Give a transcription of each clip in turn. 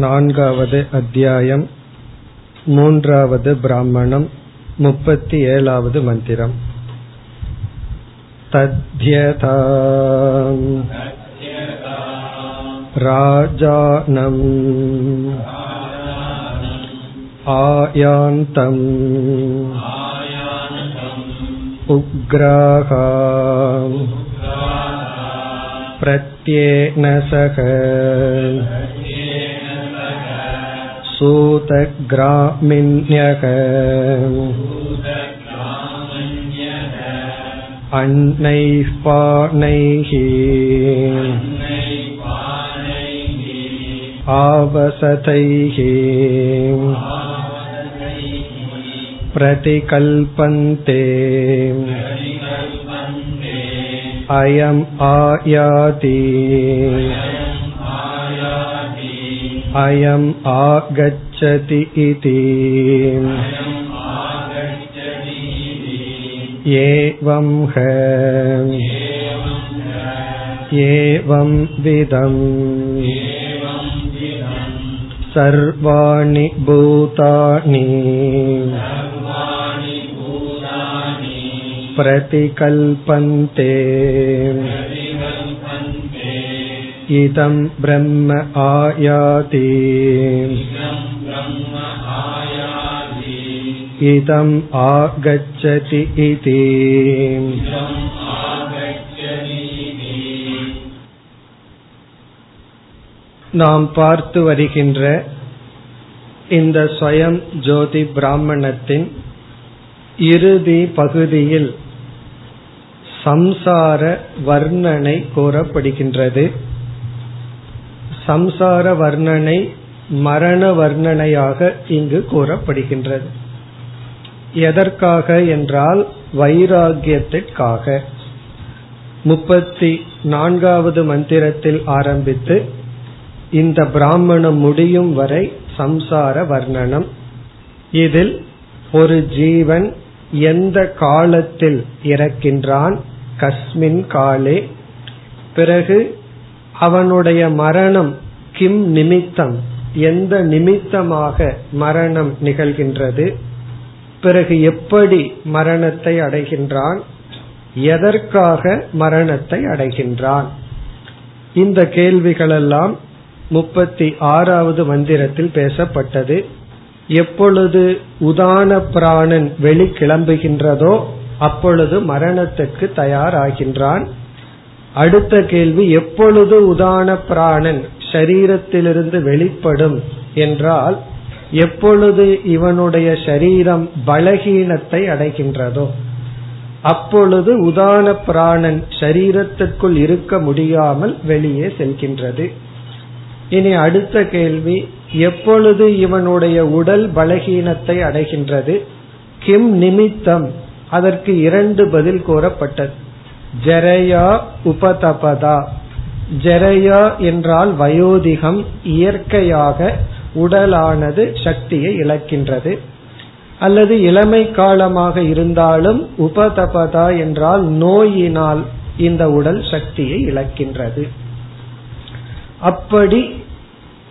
नान्गावद् अध्यायम् मून्रावद् ब्राह्मणम् मुपति एलावद् मन्दिरम् तद्यथा राजानम् आयान्तम् उग्राः प्रत्येन सह सूतग्रामिण्यः अन्नैः पानैः आवसतैः प्रतिकल्पन्ते अयम् आयाति अयम् आगच्छति इति एवं ह एवं विधम् सर्वाणि भूतानि प्रतिकल्पन्ते इदं ब्रह्म आयाति इदम् आगच्छति इति நாம் பார்த்து வருகின்ற இந்த ஸ்வயம் ஜோதி பிராமணத்தின் இறுதி பகுதியில் சம்சார வர்ணனை கூறப்படுகின்றது சம்சார வர்ணனை மரண வர்ணனையாக இங்கு கூறப்படுகின்றது. எதற்காக என்றால் வைராகியத்திற்காக முப்பத்தி நான்காவது மந்திரத்தில் ஆரம்பித்து இந்த பிராமணம் முடியும் வரை சம்சார வர்ணனம் இதில் ஒரு ஜீவன் எந்த காலத்தில் இறக்கின்றான் கஸ்மின் காலே. பிறகு அவனுடைய மரணம் கிம் நிமித்தம் எந்த நிமித்தமாக மரணம் நிகழ்கின்றது? பிறகு எப்படி மரணத்தை அடைகின்றான்? எதற்காக மரணத்தை அடைகின்றான்? இந்த கேள்விகளெல்லாம் முப்பத்தி ஆறாவது மந்திரத்தில் பேசப்பட்டது. எப்பொழுது உதான பிராணன் வெளி கிளம்புகின்றதோ அப்பொழுது மரணத்துக்கு தயாராகின்றான். அடுத்த கேள்வி எப்பொழுது உதான பிராணன் ஷரீரத்திலிருந்து வெளிப்படும் என்றால் எப்பொழுது இவனுடைய சரீரம் பலகீனத்தை அடைகின்றதோ அப்பொழுது உதான பிராணன் சரீரத்திற்குள் இருக்க முடியாமல் வெளியே செல்கின்றது. இனி அடுத்த கேள்வி எப்பொழுது இவனுடைய உடல் பலகீனத்தை அடைகின்றது? கிம் நிமித்தம். அதற்கு இரண்டு பதில் கூறப்பட்டது. ஜெரையா உபதபதா. ஜெரையா என்றால் வயோதிகம் இயற்கையாக உடலானது சக்தியை இழக்கின்றது. அல்லது இளமை காலமாக இருந்தாலும் உபதபதா என்றால் நோயினால் இந்த உடல் சக்தியை இழக்கின்றது. அப்படி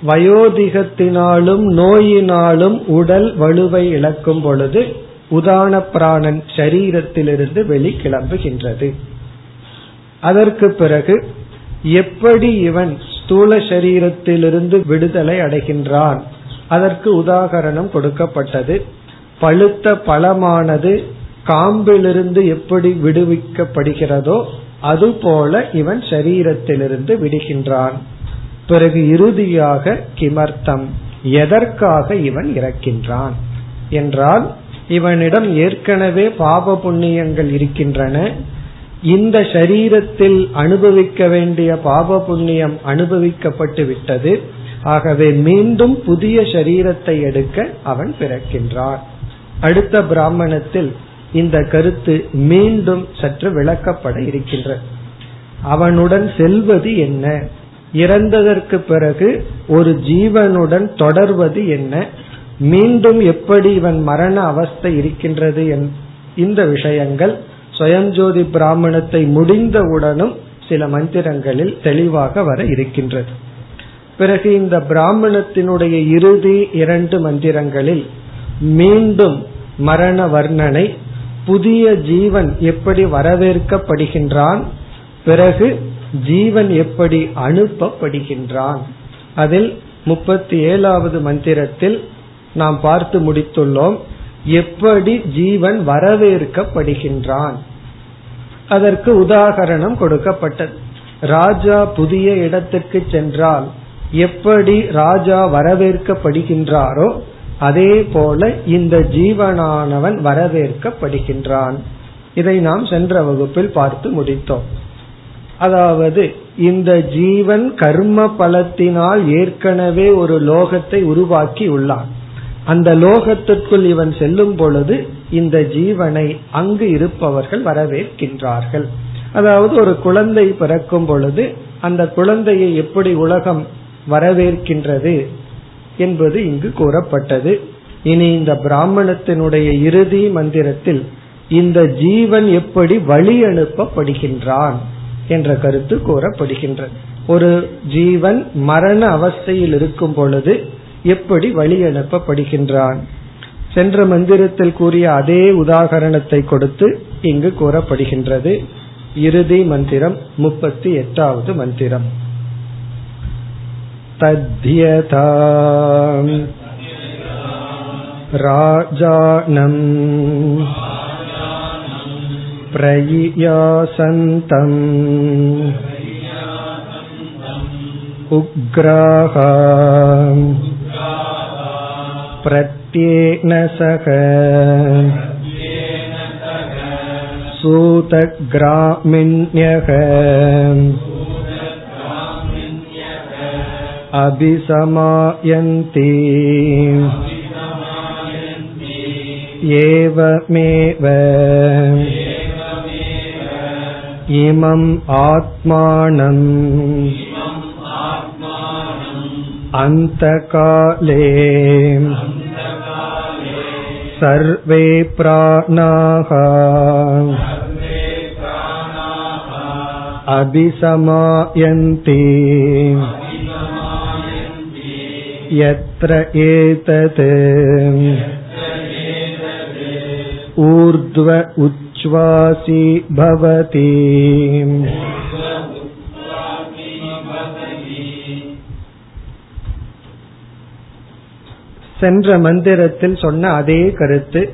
வயோதிகத்தினாலும் நோயினாலும் உடல் வலுவை இழக்கும் பொழுது உதான பிராணன் சரீரத்திலிருந்து வெளிக்கிளம்புகின்றது அதற்கு பிறகு எப்படி இவன் ஸ்தூல சரீரத்திலிருந்து விடுதலை அடைகின்றான்? அதற்கு உதாகரணம் கொடுக்கப்பட்டது. பழுத்த பழமானது காம்பிலிருந்து எப்படி விடுவிக்கப்படுகிறதோ அதுபோல இவன் சரீரத்திலிருந்து விடுகின்றான். பிறகு இறுதியாக கிமர்த்தம் எதற்காக இவன் இறக்கின்றான்? என்றால் இவனிடம் ஏற்கனவே பாப புண்ணியங்கள் இருக்கின்றன. இந்த சரீரத்தில் அனுபவிக்க வேண்டிய பாப புண்ணியம் அனுபவிக்கப்பட்டு விட்டது. ஆகவே மீண்டும் புதிய சரீரத்தை எடுக்க அவன் பிறக்கின்றான். அடுத்த பிராமணத்தில் இந்த கருத்து மீண்டும் சற்று விளக்கப்பட இருக்கின்ற அவனுடன் செல்வது என்ன? இறந்ததற்கு பிறகு ஒரு ஜீவனுடன் தொடர்வது என்ன? மீண்டும் எப்படி இவன் மரண அவஸ்தை இருக்கின்றது இந்த விஷயங்கள் சுயஞ்சோதி பிராமணத்தை முடிந்தவுடனும் சில மந்திரங்களில் தெளிவாக வர இருக்கின்றது. பிறகு இந்த பிராமணத்தினுடைய இறுதி இரண்டு மந்திரங்களில் மீண்டும் மரண வர்ணனை புதிய ஜீவன் எப்படி வரவேற்கப்படுகின்றான் பிறகு ஜீவன் எப்படி அனுப்பப்படுகின்றான். அதில் முப்பத்தி ஏழாவது மந்திரத்தில் நாம் பார்த்து முடித்துள்ளோம். எப்படி ஜீவன் வரவேற்கப்படுகின்றான்? அதற்கு உதாகரணம் கொடுக்கப்பட்டது. ராஜா புதிய இடத்துக்கு சென்றால் எப்படி ராஜா வரவேற்கப்படுகின்றாரோ அதே போல இந்த ஜீவனானவன் வரவேற்கப்படுகின்றான். இதை நாம் சென்ற வகுப்பில் பார்த்து முடித்தோம். அதாவது இந்த ஜீவன் கர்ம பலத்தினால் ஏற்கனவே ஒரு லோகத்தை உருவாக்கி உள்ளான் அந்த லோகத்திற்குள் இவன் செல்லும் பொழுது இந்த ஜீவனை அங்கு இருப்பவர்கள் வரவேற்கின்றார்கள். அதாவது ஒரு குழந்தை பிறக்கும் பொழுது அந்த குழந்தையை எப்படி உலகம் வரவேற்கின்றது என்பது இங்கு கூறப்பட்டது. இனி இந்த பிராமணத்தினுடைய இறுதி மந்திரத்தில் இந்த ஜீவன் எப்படி வழி அனுப்பப்படுகின்றான் என்ற கருத்து கூறப்படுகின்றது. ஒரு ஜீவன் மரண அவஸ்தையில் இருக்கும் பொழுது எப்படி வழி அனுப்பப்படுகின்றான் சென்ற மந்திரத்தில் கூறிய அதே உதாகரணத்தை கொடுத்து இங்கு கூறப்படுகின்றது இறுதி மந்திரம் முப்பத்தி எட்டாவது மந்திரம் तद्यथा राजानम् प्रयियासन्तम् उग्राः प्रत्येन सह सूतग्रामिण्यः अभिसमायन्ति एवमेव इमम् आत्मानम् अन्तकाले सर्वे प्राणाः अभिसमायन्ति यत्र एतत् ऊर्ध्व उच्छ्वासी भवति சென்ற மந்திரத்தில் சொன்ன அதே கருத்து.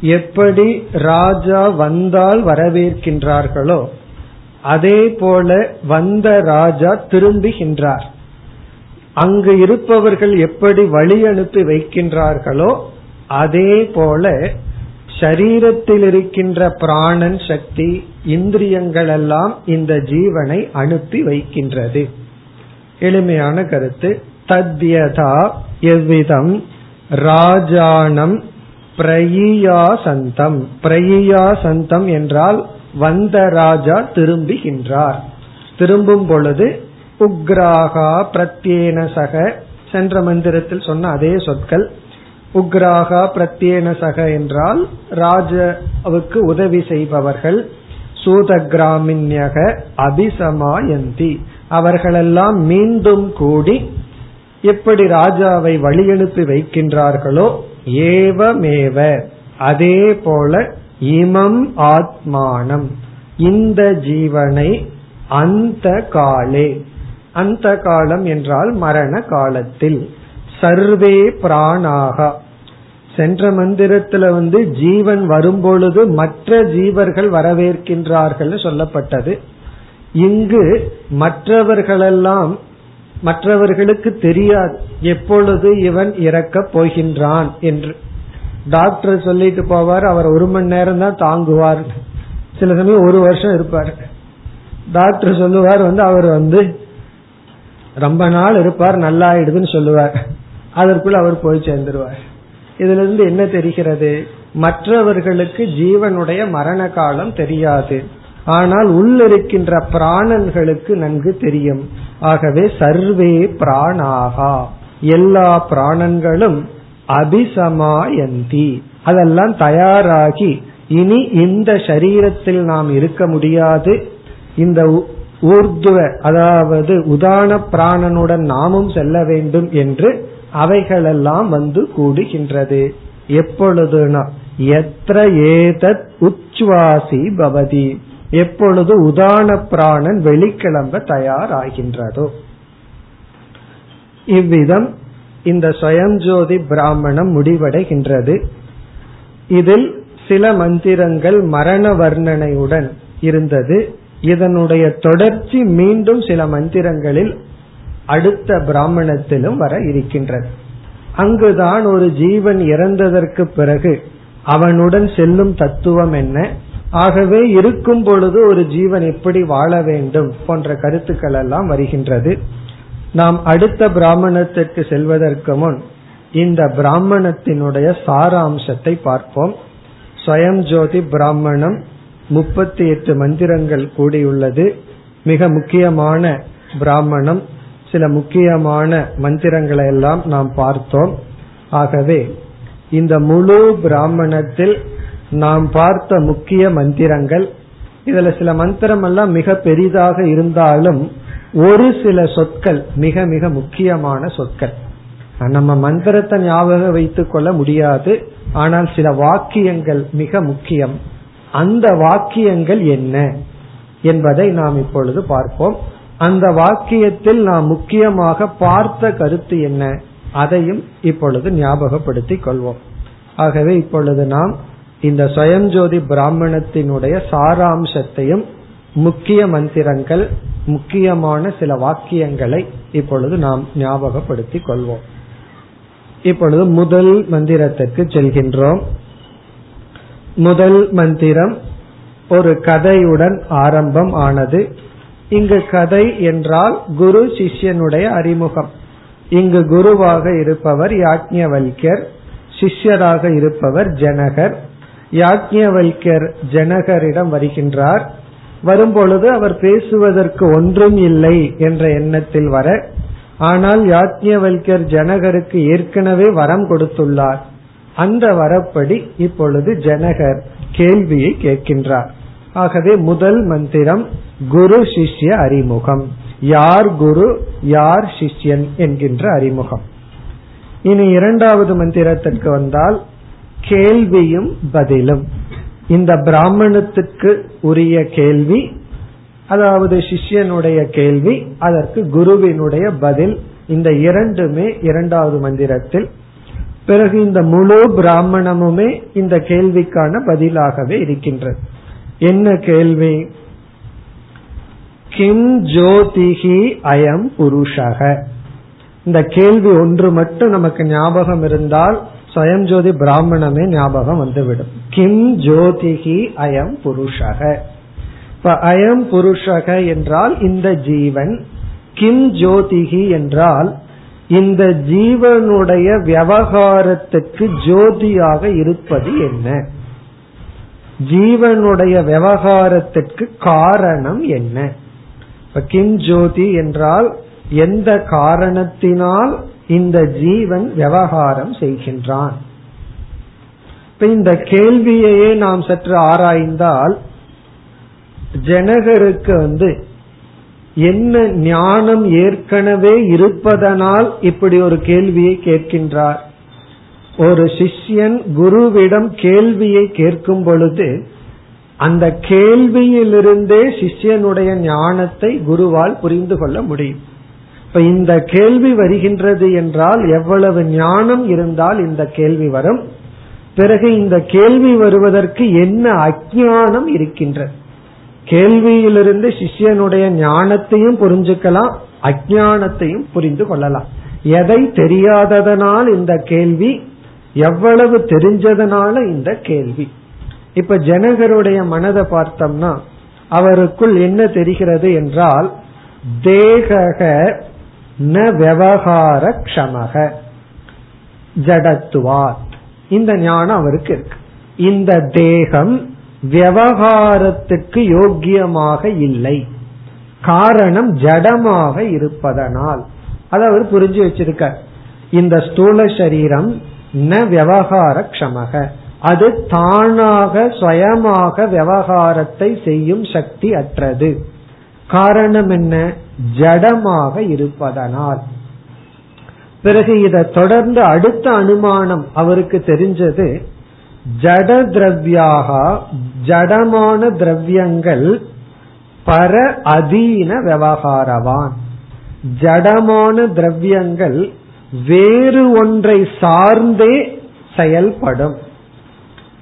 எப்படி ராஜா வந்தால் வரவேற்கின்றார்களோ அதே போல வந்த ராஜா திரும்புகின்றார். அங்கு இருப்பவர்கள் எப்படி வழி அனுப்பி வைக்கின்றார்களோ அதே போல சரீரத்தில் இருக்கின்ற பிராணன் சக்தி இந்திரியங்கள் எல்லாம் இந்த ஜீவனை அனுப்பி வைக்கின்றது. எளிமையான கருத்து. தத்யதா எவ்விதம்? ராஜானம் பிரயியாசந்தம். பிரயியாசந்தம் என்றால் வந்த ராஜா திரும்புகின்றார். திரும்பும் பொழுது உக்ராகா பிரத்யேன சக சென்ற மந்திரத்தில் சொன்ன அதே சொற்கள் உக்ராகா பிரத்யேன சக என்றால் ராஜாவுக்கு உதவி செய்பவர்கள் சூத கிராமின்யக அபிசமாயந்தி. அவர்களெல்லாம் மீண்டும் கூடி எப்படி ராஜாவை வழியெழுப்பி வைக்கின்றார்களோ ஏவமேவ. அதே போல இமம் ஆத்மானம். இந்த ஜீவனை அந்த காலே. அந்த காலம் என்றால் மரண காலத்தில். சர்வே பிராணாகா. சென்ற மந்திரத்துல வந்து ஜீவன் வரும்பொழுது மற்ற ஜீவர்கள் வரவேற்கின்றார்கள் சொல்லப்பட்டது. இங்கு மற்றவர்களெல்லாம் மற்றவர்களுக்கு தெரியாது. எப்பொழுது இவன் இறக்கப் போகின்றான் என்று. டாக்டர் சொல்லிட்டு போவார் அவர் ஒரு மணி நேரம் தான் தாங்குவார். சில சமயம் ஒரு வருஷம் இருப்பார். டாக்டர் சொல்லுவார் வந்து அவர் வந்து ரொம்ப நாள் இருப்பார் நல்லா ஆயிடுதுன்னு சொல்லுவார். அதற்குள்ள அவர் போய் சேர்ந்துருவார். இதுல இருந்து என்ன தெரிகிறது? மற்றவர்களுக்கு ஜீவனுடைய மரண காலம் தெரியாது. ஆனால் உள்ளிருக்கின்ற பிராணன்களுக்கு நன்கு தெரியும். ஆகவே சர்வே பிராணாகா. எல்லா பிராணன்களும் அபிசமாயந்தி. அதெல்லாம் தயாராகி இனி இந்த சரீரத்தில் நாம் இருக்க முடியாது. இந்த ஊர்துவ அதாவது உதான பிராணனுடன் நாமும் செல்ல வேண்டும் என்று அவைகளெல்லாம் வந்து கூடுகின்றது. எப்பொழுதுனா எத்த ஏதத் உச்சுவாசி பவதி. எப்பொழுது உதான பிராணன் வெளிக்கிளம்ப தயாராகின்றதோ. இவ்விதம் இந்த சுயஞ்சோதி பிராமணம் முடிவடைகின்றது. இதில் சில மந்திரங்கள் மரண வர்ணனையுடன் இருந்தது. இதனுடைய தொடர்ச்சி மீண்டும் சில மந்திரங்களில் அடுத்த பிராமணத்திலும் வர இருக்கின்றது. அங்குதான் ஒரு ஜீவன் இறந்ததற்கு பிறகு அவனுடன் செல்லும் தத்துவம் என்ன? ஆகவே இருக்கும் பொழுது ஒரு ஜீவன் எப்படி வாழ வேண்டும் போன்ற கருத்துக்கள் எல்லாம் வருகின்றது. நாம் அடுத்த பிராமணத்திற்கு செல்வதற்கு முன் இந்த பிராமணத்தினுடைய சாராம்சத்தை பார்ப்போம். ஸ்வயம் ஜோதி பிராமணம் முப்பத்தி எட்டு மந்திரங்கள் கூடியுள்ளது. மிக முக்கியமான பிராமணம். சில முக்கியமான மந்திரங்களை எல்லாம் நாம் பார்த்தோம். ஆகவே இந்த முழு பிராமணத்தில் நாம் பார்த்த முக்கிய மந்திரங்கள். இதுல சில மந்திரம் எல்லாம் மிக பெரிதாக இருந்தாலும் ஒரு சில சொற்கள் மிக மிக முக்கியமான சொற்கள். நம்ம மந்திரத்தை ஞாபகம் வைத்துக் கொள்ள முடியாது. ஆனால் சில வாக்கியங்கள் மிக முக்கியம். அந்த வாக்கியங்கள் என்ன என்பதை நாம் இப்பொழுது பார்ப்போம். அந்த வாக்கியத்தில் நாம் முக்கியமாக பார்த்த கருத்து என்ன? அதையும் இப்பொழுது ஞாபகப்படுத்திக் கொள்வோம். ஆகவே இப்பொழுது நாம் இந்த சுயஞ்சோதி பிராமணத்தினுடைய சாராம்சத்தையும் முக்கிய மந்திரங்கள் முக்கியமான சில வாக்கியங்களை இப்பொழுது நாம் ஞாபகப்படுத்திக் கொள்வோம். இப்பொழுது முதல் மந்திரத்திற்கு செல்கின்றோம். முதல் மந்திரம் ஒரு கதையுடன் ஆரம்பம் ஆனது. இங்கு கதை என்றால் குரு சிஷ்யனுடைய அறிமுகம். இங்கு குருவாக இருப்பவர் யாக்ஞவல்யர் சிஷ்யராக இருப்பவர் ஜனகர். யாக்ஞவல்யர் ஜனகரிடம் வருகின்றார். வரும்பொழுது அவர் பேசுவதற்கு ஒன்றும் இல்லை என்ற எண்ணத்தில் வர ஆனால் யாக்ஞவல்யர் ஜனகருக்கு ஏற்கனவே வரம் கொடுத்துள்ளார். அந்த வரப்படி இப்பொழுது ஜனகர் கேள்வியை கேட்கின்றார். ஆகவே முதல் மந்திரம் குரு சிஷ்ய அறிமுகம். யார் குரு யார் சிஷ்யன் என்கின்ற அறிமுகம். இனி இரண்டாவது மந்திரத்திற்கு வந்தால் கேள்வியும் பதிலும். இந்த பிராமணத்துக்கு உரிய கேள்வி அதாவது சிஷ்யனுடைய கேள்வி அதற்கு குருவினுடைய பதில் இந்த இரண்டுமே இரண்டாவது மந்திரத்தில். பிறகு இந்த முழு பிராமணமுமே இந்த கேள்விக்கான பதிலாகவே இருக்கின்றது. என்ன கேள்வி? கிம் ஜோதிகி அயம் புருஷக. இந்த கேள்வி ஒன்று மட்டும் நமக்கு ஞாபகம் இருந்தால் ஸ்வயம் ஜோதி பிராமணமே ஞாபகம் வந்துவிடும். கிம் ஜோதிகி அயம் புருஷக. இப்ப அயம் புருஷக என்றால் இந்த ஜீவன் கிம் ஜோதிகி என்றால் இந்த ஜீவனுடைய விவகாரத்துக்கு ஜோதியாக இருப்பது என்ன? ஜீவனுடைய விவகாரத்திற்கு காரணம் என்ன? இப்ப கிம் ஜோதி என்றால் எந்த காரணத்தினால் இந்த ஜீவன் விவகாரம் செய்கின்றான். இப்ப இந்த கேள்வியையே நாம் சற்று ஆராய்ந்தால் ஜனகருக்கு வந்து என்ன ஞானம் ஏற்கனவே இருப்பதனால் இப்படி ஒரு கேள்வியை கேட்கின்றார். ஒரு சிஷ்யன் குருவிடம் கேள்வியை கேட்கும் பொழுது அந்த கேள்வியிலிருந்தே சிஷ்யனுடைய ஞானத்தை குருவால் புரிந்து கொள்ள முடியும். இப்ப இந்த கேள்வி வருகின்றது என்றால் எவ்வளவு ஞானம் இருந்தால் இந்த கேள்வி வரும். பிறகு இந்த கேள்வி வருவதற்கு என்ன அஜானம் இருக்கின்றது? கேள்வியிலிருந்து சிஷ்யனுடைய ஞானத்தையும் புரிஞ்சுக்கலாம் அஜானத்தையும் புரிந்து கொள்ளலாம். எதை தெரியாததனால் இந்த கேள்வி எவ்வளவு தெரிஞ்சதனால இந்த கேள்வி. இப்ப ஜனகருடைய மனதை பார்த்தோம்னா அவருக்குள் என்ன தெரிகிறது என்றால் தேக ந விவகார க்ஷமக. ஜடத்துவாத். இந்த ஞானம் அவருக்கு இருக்கு. இந்த தேகம் விவகாரத்துக்கு யோக்கியமாக இல்லை. காரணம் ஜடமாக இருப்பதனால். அதை அவர் புரிஞ்சு வச்சிருக்க இந்த ஸ்தூல சரீரம் ந விவகார க்ஷமக. அது தானாக சுயமாக விவகாரத்தை செய்யும் சக்தி அற்றது. காரணம் என்ன? ஜடமாக இருப்பதனால். பிறகு இதை தொடர்ந்து அடுத்த அனுமானம் அவருக்கு தெரிஞ்சது ஜட திரவியாக ஜடமான திரவியங்கள் பர அதீன விவகாரவான். ஜடமான திரவியங்கள் வேறு ஒன்றை சார்ந்தே செயல்படும்.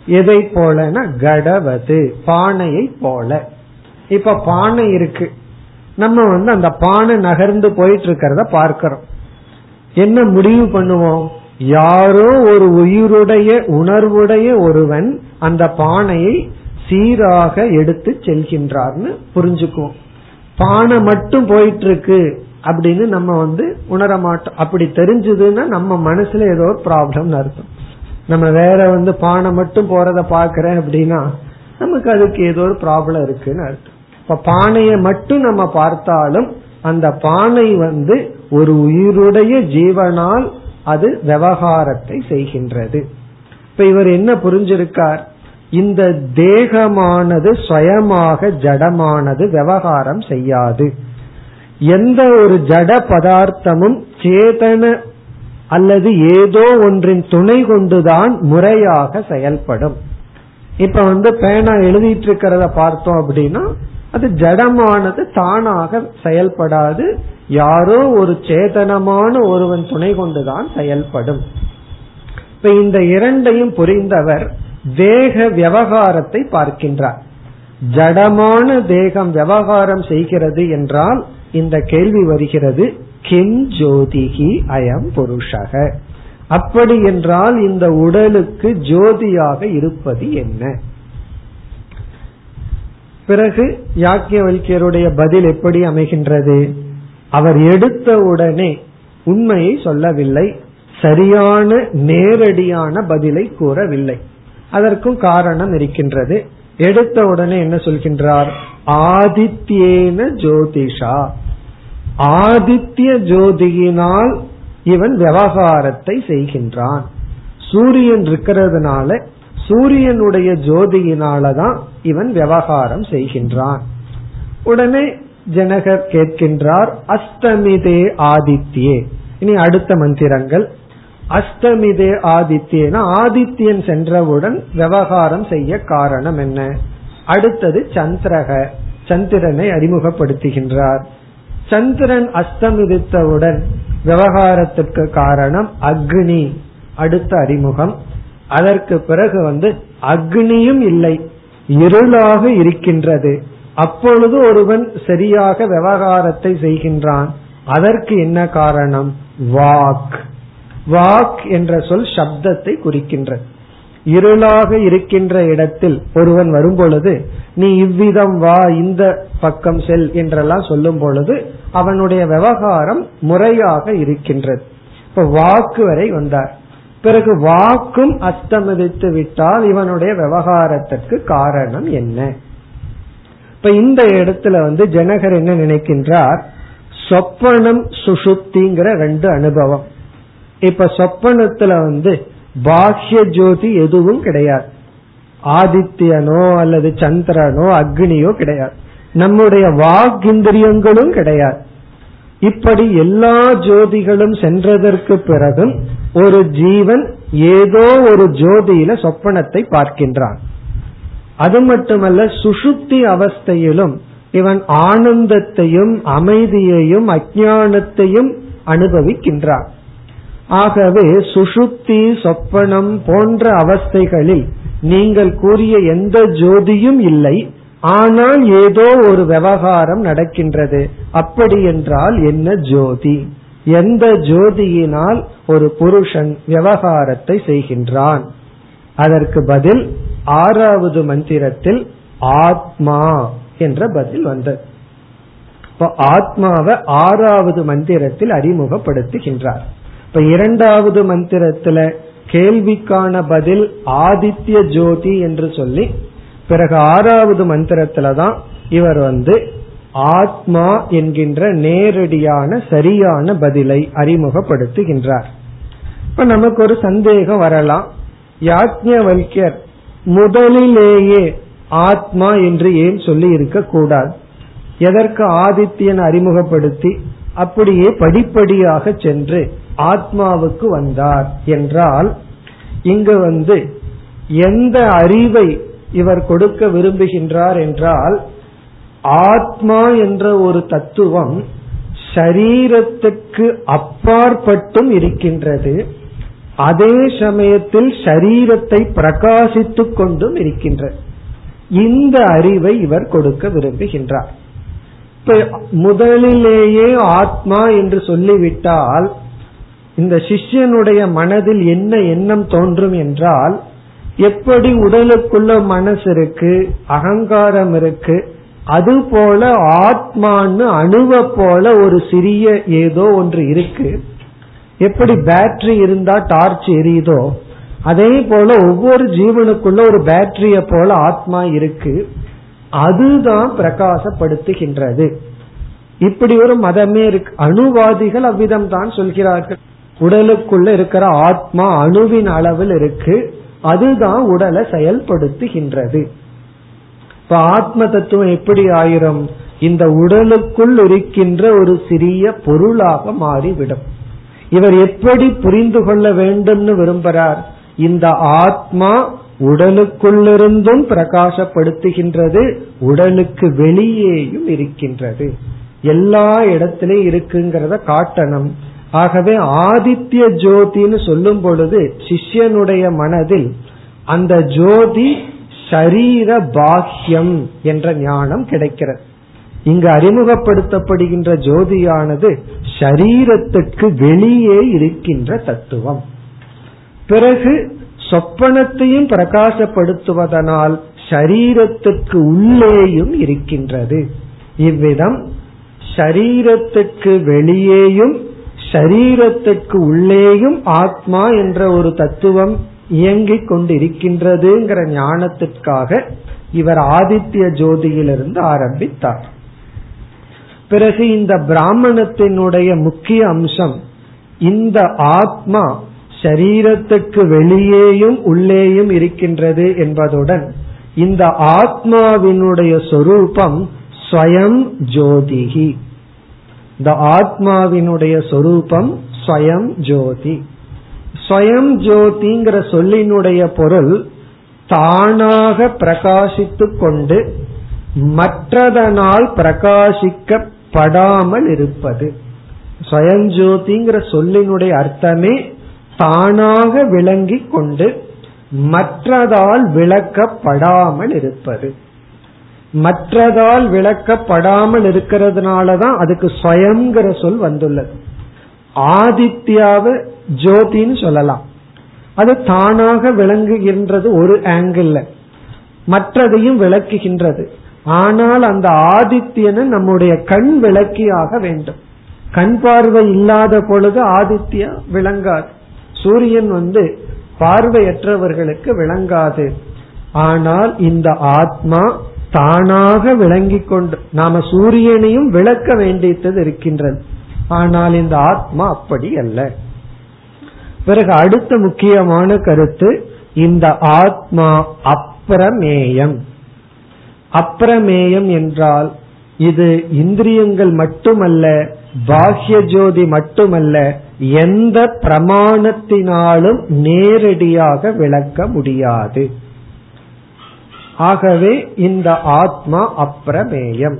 எதை போலன கடவது பானையை போல. இப்ப பானை இருக்கு. நம்ம வந்து அந்த பானை நகர்ந்து போயிட்டு இருக்கிறத பார்க்கிறோம். என்ன முடிவு பண்ணுவோம்? யாரோ ஒரு உயிருடைய உணர்வுடைய ஒருவன் அந்த பானையை சீராக எடுத்து செல்கின்றார்னு புரிஞ்சுக்குவோம். பானை மட்டும் போயிட்டு இருக்கு அப்படின்னு நம்ம வந்து உணர மாட்டோம். அப்படி தெரிஞ்சதுன்னா நம்ம மனசுல ஏதோ ஒரு ப்ராப்ளம் அர்த்தம். நம்ம வேற வந்து பானை மட்டும் போறத பாக்குறேன் அப்படின்னா நமக்கு அதுக்கு ஏதோ ஒரு ப்ராப்ளம் இருக்குன்னு அர்த்தம். இப்ப பானையை மட்டும் நம்ம பார்த்தாலும் அந்த பானை வந்து ஒரு உயிருடைய ஜீவனால் அது விவகாரத்தை செய்கின்றது. இப்ப இவர் என்ன புரிஞ்சிருக்கார்? இந்த தேகமானது சுயமாக ஜடமானது விவகாரம் செய்யாது. எந்த ஒரு ஜட பதார்த்தமும் சேதன அல்லது ஏதோ ஒன்றின் துணை கொண்டுதான் முறையாக செயல்படும். இப்ப வந்து பேனா எழுதிட்டு இருக்கிறத பார்த்தோம் அப்படின்னா அது ஜடமானது தானாக செயல்படாது. யாரோ ஒரு சேதனமான ஒருவன் துணை கொண்டுதான் செயல்படும். இப்ப இந்த இரண்டையும் புரிந்தவர் தேக விவகாரத்தை பார்க்கின்றார். ஜடமான தேகம் விவகாரம் செய்கிறது என்றால் இந்த கேள்வி வருகிறது கிம் ஜோதிகி அயம் புருஷக? அப்படி என்றால் இந்த உடலுக்கு ஜோதியாக இருப்பது என்ன? பிறகு யாக்கியவல்யருடைய பதில் எப்படி அமைகின்றது? அவர் எடுத்த உடனே உண்மையை சொல்லவில்லை சரியான நேரடியான பதிலை கூறவில்லை. அதற்கும் காரணம் இருக்கின்றது. எடுத்த உடனே என்ன சொல்கின்றார்? ஆதித்யேன ஜோதிஷா. ஆதித்ய ஜோதியினால் இவன் விவகாரத்தை செய்கின்றான். சூரியன் இருக்கிறதுனால சூரியனுடைய ஜோதியினாலதான் இவன் விவகாரம் செய்கின்றான். உடனே ஜனகர் கேட்கின்றார் அஸ்தமிதே ஆதித்யே. இனி அடுத்த மந்திரங்கள். அஸ்தமிதே ஆதித்யேனா ஆதித்யன் சென்றவுடன் விவகாரம் செய்ய காரணம் என்ன? அடுத்தது சந்திரக. சந்திரனை அறிமுகப்படுத்துகின்றார். சந்திரன் அஸ்தமிதித்தவுடன் விவகாரத்திற்கு காரணம் அக்னி. அடுத்த அறிமுகம். அதற்கு பிறகு வந்து அக்னியும் இல்லை இருளாக இருக்கின்றது. அப்பொழுது ஒருவன் சரியாக விவகாரத்தை செய்கின்றான். அதற்கு என்ன காரணம்? வாக். வாக் என்ற சொல் சப்தத்தை குறிக்கின்றது. இருளாக இருக்கின்ற இடத்தில் ஒருவன் வரும்பொழுது நீ இவ்விதம் வா இந்த பக்கம் செல் என்றெல்லாம் சொல்லும் பொழுது அவனுடைய விவகாரம் முறையாக இருக்கின்றது. இப்ப வாக்கு வரை வந்தார். பிறகு வாக்கும் அஸ்தமித்து விட்டால் இவனுடைய விவகாரத்திற்கு காரணம் என்ன? இப்ப இந்த இடத்துல வந்து ஜனகர் என்ன நினைக்கின்றார்? சொப்பனம் சுசுப்திங்கிற ரெண்டு அனுபவம். இப்ப சொப்பனத்துல வந்து பாஹ்ய ஜோதி எதுவும் கிடையாது. ஆதித்யனோ அல்லது சந்திரனோ அக்னியோ கிடையாது. நம்முடைய வாக்கிந்திரியங்களும் கிடையாது. இப்படி எல்லா ஜோதிகளும் சென்றதற்கு பிறகும் ஒரு ஜீவன் ஏதோ ஒரு ஜோதியில சொப்பனத்தை பார்க்கின்றான். அது மட்டுமல்ல சுசுப்தி அவஸ்தையிலும் இவன் ஆனந்தத்தையும் அமைதியையும் அஜானத்தையும் அனுபவிக்கின்றான். ஆகவே சுசுப்தி சொப்பனம் போன்ற அவஸ்தைகளில் நீங்கள் கூறிய எந்த ஜோதியும் இல்லை. ஆனால் ஏதோ ஒரு விவகாரம் நடக்கின்றது. அப்படி என்றால் என்ன ஜோதி? எந்த ஜோதியினால் ஒரு புருஷன் விவகாரத்தை செய்கின்றான்? அதற்கு பதில் ஆறாவது மந்திரத்தில் ஆத்மா என்ற பதில் வந்தது. இப்போ ஆத்மாவை ஆறாவது மந்திரத்தில் அறிமுகப்படுத்துகின்றார். இப்ப இரண்டாவது மந்திரத்துல கேள்விக்கான பதில் ஆதித்ய ஜோதி என்று சொல்லி பிறகு ஆறாவது மந்திரத்துலதான் இவர் வந்து ஆத்மா என்கின்ற நேரடியான சரியான பதிலை அறிமுகப்படுத்துகின்றார். இப்ப நமக்கு ஒரு சந்தேகம் வரலாம். யாஜ்ஞவல்யர் முதலிலேயே ஆத்மா என்று ஏன் சொல்லி இருக்க கூடாது? எதற்கு ஆதித்யன் அறிமுகப்படுத்தி அப்படியே படிப்படியாக சென்று ஆத்மாவுக்கு வந்தார் என்றால் இங்கு வந்து எந்த அறிவை இவர் கொடுக்க விரும்புகின்றார் என்றால் ஆத்மா என்ற ஒரு தத்துவம் ஷரீரத்துக்கு அப்பாற்பட்டும் இருக்கின்றது. அதே சமயத்தில் ஷரீரத்தை பிரகாசித்துக் கொண்டும் இருக்கின்றது. இந்த அறிவை இவர் கொடுக்க விரும்புகின்றார். இப்ப முதலிலேயே ஆத்மா என்று சொல்லிவிட்டால் இந்த சிஷ்யனுடைய மனதில் என்ன எண்ணம் தோன்றும் என்றால் எப்படி உடலுக்குள்ள மனசு இருக்கு அகங்காரம் இருக்கு அது போல ஆத்மான்னு அணுவ போல ஒரு சிறிய ஏதோ ஒன்று இருக்கு. எப்படி பேட்டரி இருந்தா டார்ச் எரியுதோ அதே போல ஒவ்வொரு ஜீவனுக்குள்ள ஒரு பேட்டரிய போல ஆத்மா இருக்கு. அதுதான் பிரகாசப்படுத்துகின்றது. இப்படி ஒரு மதமே இருக்கு. அணுவாதிகள் அவ்விதம் தான் சொல்கிறார்கள். உடலுக்குள்ள இருக்கிற ஆத்மா அணுவின் அளவில் இருக்கு. அதுதான் உடலை செயல்படுத்துகின்றது. இப்ப ஆத்ம தத்துவம் எப்படி ஆயிரும்? இந்த உடலுக்குள் இருக்கின்ற ஒரு சிறிய பொருளாக மாறிவிடும். இவர் எப்படி புரிந்து கொள்ள வேண்டும்னு விரும்புகிறார் இந்த ஆத்மா உடலுக்குள்ளிருந்தும் பிரகாசப்படுத்துகின்றது உடலுக்கு வெளியேயும் இருக்கின்றது. எல்லா இடத்திலையும் இருக்குங்கிறத காட்டணும். ஆகவே ஆதித்ய ஜோதின்னு சொல்லும் பொழுது சிஷ்யனுடைய மனதில் அந்த ஜோதி ஷரீர பாக்கியம் என்ற ஞானம் கிடைக்கிறது. இங்கு அறிமுகப்படுத்தப்படுகின்ற ஜோதியானது ஷரீரத்துக்கு வெளியே இருக்கின்ற தத்துவம். பிறகு சொப்பனத்தையும் பிரகாசப்படுத்துவதனால் ஷரீரத்துக்கு உள்ளேயும் இருக்கின்றது. இவ்விதம் ஷரீரத்துக்கு வெளியேயும் சரீரத்துக்கு உள்ளேயும் ஆத்மா என்ற ஒரு தத்துவம் இயங்கிக் கொண்டிருக்கின்றதுங்கிற ஞானத்திற்காக இவர் ஆதித்ய ஜோதியிலிருந்து ஆரம்பித்தார். பிறகு இந்த பிராமணத்தினுடைய முக்கிய அம்சம் இந்த ஆத்மா சரீரத்துக்கு வெளியேயும் உள்ளேயும் இருக்கின்றது என்பதுடன் இந்த ஆத்மாவினுடைய சொரூபம் ஸ்வயம் ஜோதிகி இந்த ஆத்மாவினுடைய சொரூபம் ஸ்வயம் ஜோதி. ஸ்வயம் ஜோதிங்கிற சொல்லினுடைய பொருள் தானாக பிரகாசித்துக் கொண்டு மற்றதனால் பிரகாசிக்கப்படாமல் இருப்பது. ஸ்வயஞ்சோதிங்கிற சொல்லினுடைய அர்த்தமே தானாக விளங்கி கொண்டு மற்றதால் விளக்கப்படாமல் இருப்பது. மற்றதால் விளக்கப்படாமல் இருக்கிறதுனாலதான் அதுக்கு ஸ்வயங்கிற சொல் வந்துள்ளது. ஆதித்யாவ ஜோதின்னு சொல்லலாம். அது தானாக விளங்குகின்றது ஒரு ஆங்கிள் மற்றதையும் விளக்குகின்றது. ஆனால் அந்த ஆதித்யனை நம்முடைய கண் விளக்கியாக வேண்டும். கண் பார்வை இல்லாத பொழுது ஆதித்யா விளங்காது. சூரியன் வந்து பார்வையற்றவர்களுக்கு விளங்காது. ஆனால் இந்த ஆத்மா தானாக விளங்கி கொண்டு நாம சூரியனையும் விளக்க வேண்டியது இருக்கின்றது. ஆனால் இந்த ஆத்மா அப்படி அல்ல. பிறகு அடுத்த முக்கியமான கருத்து இந்த ஆத்மா அப்பிரமேயம் அப்பிரமேயம் என்றால் இது இந்திரியங்கள் மட்டுமல்ல பாஹ்ய ஜோதி மட்டுமல்ல எந்த பிரமாணத்தினாலும் நேரடியாக விளக்க முடியாது. ஆகவே இந்த ஆத்மா அப்பிரமேயம்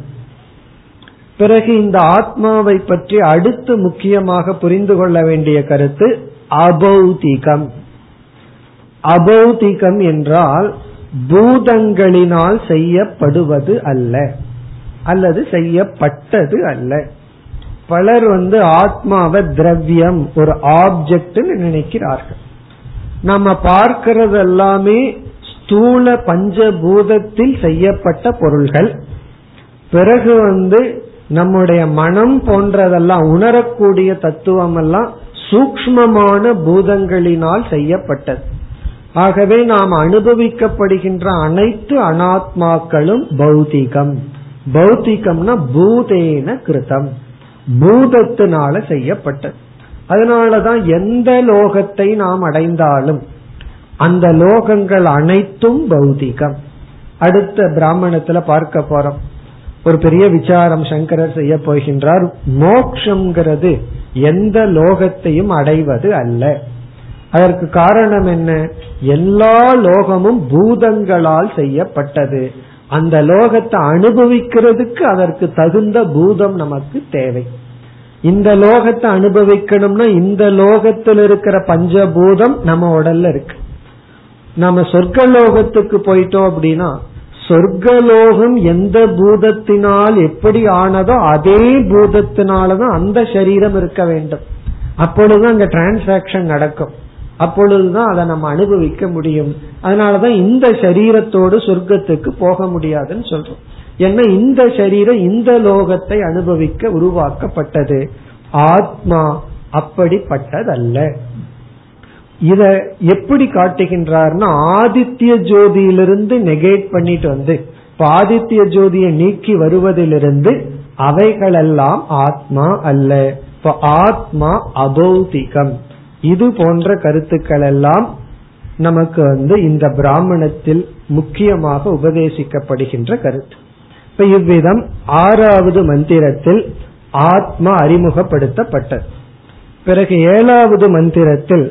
பிறகு இந்த ஆத்மாவை பற்றி அடுத்து முக்கியமாக புரிந்து கொள்ள வேண்டிய கருத்து அபௌதிகம். அபௌதிகம் என்றால் பூதங்களினால் செய்யப்படுவது அல்ல அல்லது செய்யப்பட்டது அல்ல. பலர் வந்து ஆத்மாவை திரவியம் ஒரு ஆப்ஜெக்ட் நினைக்கிறார்கள். நம்ம பார்க்கிறது எல்லாமே ஸ்தூல பஞ்சபூதத்தில் செய்யப்பட்ட பொருள்கள். பிறகு வந்து நம்முடைய மனம் போன்றதெல்லாம் உணரக்கூடிய தத்துவம் எல்லாம் சூக்மமான பூதங்களினால் செய்யப்பட்டது. ஆகவே நாம் அனுபவிக்கப்படுகின்ற அனைத்து அனாத்மாக்களும் பௌதிகம் பௌத்திகம்னா பூதேன கிருதம் பூதத்தினால செய்யப்பட்டது. அதனாலதான் எந்த லோகத்தை நாம் அடைந்தாலும் அந்த லோகங்கள் அனைத்தும் பௌதிகம் அடுத்த பிராமணத்துல பார்க்க போறோம். ஒரு பெரிய விசாரம் சங்கரர் செய்ய போகின்றார். மோக்ஷங்கிறது எந்த லோகத்தையும் அடைவது அல்ல. அதற்கு காரணம் என்ன? எல்லா லோகமும் பூதங்களால் செய்யப்பட்டது. அந்த லோகத்தை அனுபவிக்கிறதுக்கு அதற்கு தகுந்த பூதம் நமக்கு தேவை. இந்த லோகத்தை அனுபவிக்கணும்னா இந்த லோகத்தில் இருக்கிற பஞ்சபூதம் நம்ம உடல்ல இருக்கு. நம்ம சொர்க்க லோகத்துக்கு போயிட்டோம் அப்படின்னா சொர்க்கலோகம் எந்த பூதத்தினால் எப்படி ஆனதோ அதே பூதத்தினாலதான் அந்த சரீரம் இருக்க வேண்டும். அப்பொழுது அங்க டிரான்சாக்சன் நடக்கும். அப்பொழுதுதான் அதை நம்ம அனுபவிக்க முடியும். அதனாலதான் இந்த சரீரத்தோடு சொர்க்கத்துக்கு போக முடியாதுன்னு சொல்றோம். ஏன்னா இந்த சரீரம் இந்த லோகத்தை அனுபவிக்க உருவாக்கப்பட்டது. ஆத்மா அப்படிப்பட்டதல்ல. இத எப்படி காட்டுகின்றார்னா ஆதித்ய ஜோதியிலிருந்து நெகேட் பண்ணிட்டு வந்து ஆதித்ய ஜோதியை நீக்கி வருவதிலிருந்து அவைகளெல்லாம் ஆத்மா அல்ல. இப்ப ஆத்மா அபௌதிகம் இது போன்ற கருத்துக்கள் எல்லாம் நமக்கு வந்து இந்த பிராமணத்தில் முக்கியமாக உபதேசிக்கப்படுகின்ற கருத்து. இப்ப இவ்விதம் ஆறாவது மந்திரத்தில் ஆத்மா அறிமுகப்படுத்தப்பட்டது. பிறகு ஏழாவது மந்திரத்தில்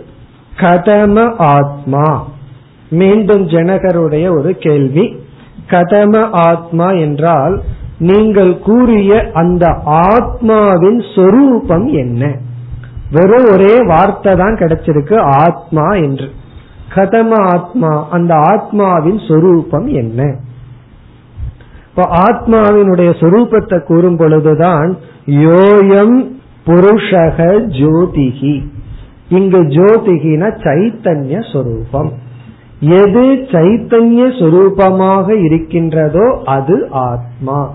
கதம ஆத்மா. மீண்டும் ஜனகருடைய ஒரு கேள்வி. கதம ஆத்மா என்றால் நீங்கள் கூறிய அந்த ஆத்மாவின் சொரூபம் என்ன? வெறும் ஒரே வார்த்தை தான் கிடைச்சிருக்கு ஆத்மா என்று. கதம ஆத்மா அந்த ஆத்மாவின் சொரூபம் என்ன? இப்போ ஆத்மாவினுடைய சொரூபத்தை கூறும் பொழுதுதான் யோயம் புருஷக ஜோதிகி. இங்கு ஜோதிகின சைத்தன்ய சொரூபம். எது சைத்தன்ய சொரூபமாக இருக்கின்றதோ அது ஆத்மா.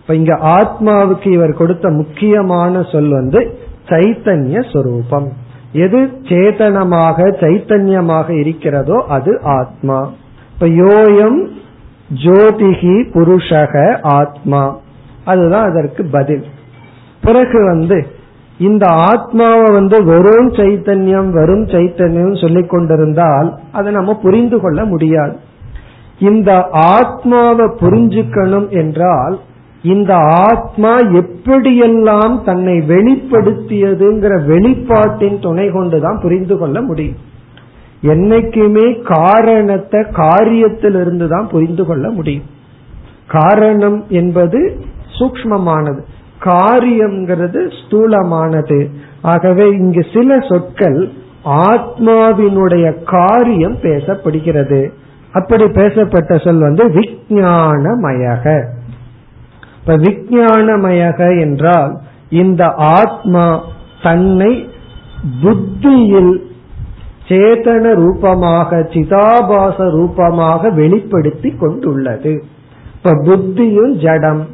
இப்ப இங்க ஆத்மாவுக்கு இவர் கொடுத்த முக்கியமான சொல் வந்து சைத்தன்ய சொரூபம். எது சேதனமாக சைத்தன்யமாக இருக்கிறதோ அது ஆத்மா. இப்ப யோயம் ஜோதிகி புருஷக ஆத்மா. அதுதான் அதற்கு பதில். பிறகு வந்து இந்த ஆத்மாவை வந்து வெறும் சைத்தன்யம் வெறும் சைத்தன்யம் சொல்லிக் கொண்டிருந்தால் அதை நம்ம புரிந்து கொள்ள முடியாது. இந்த ஆத்மாவை புரிஞ்சுக்கணும் என்றால் இந்த ஆத்மா எப்படியெல்லாம் தன்னை வெளிப்படுத்தியதுங்கிற வெளிப்பாட்டின் துணை கொண்டுதான் புரிந்து கொள்ள முடியும். என்னைக்குமே காரணத்தை காரியத்திலிருந்து தான் புரிந்து கொள்ள முடியும். காரணம் என்பது சூக்மமானது காரியம்ங்கிறது ஸ்தூலமானது. ஆகவே இங்கு சில சொற்கள் ஆத்மாவினுடைய காரியம் பேசப்படுகிறது. அப்படி பேசப்பட்ட சொல் வந்து விஜயானமயக இப்ப விஜயானமயக என்றால் இந்த ஆத்மா தன்னை புத்தியில் சேதன ரூபமாக சிதாபாச ரூபமாக வெளிப்படுத்தி கொண்டுள்ளது. இப்ப புத்தியும் ஜடம்.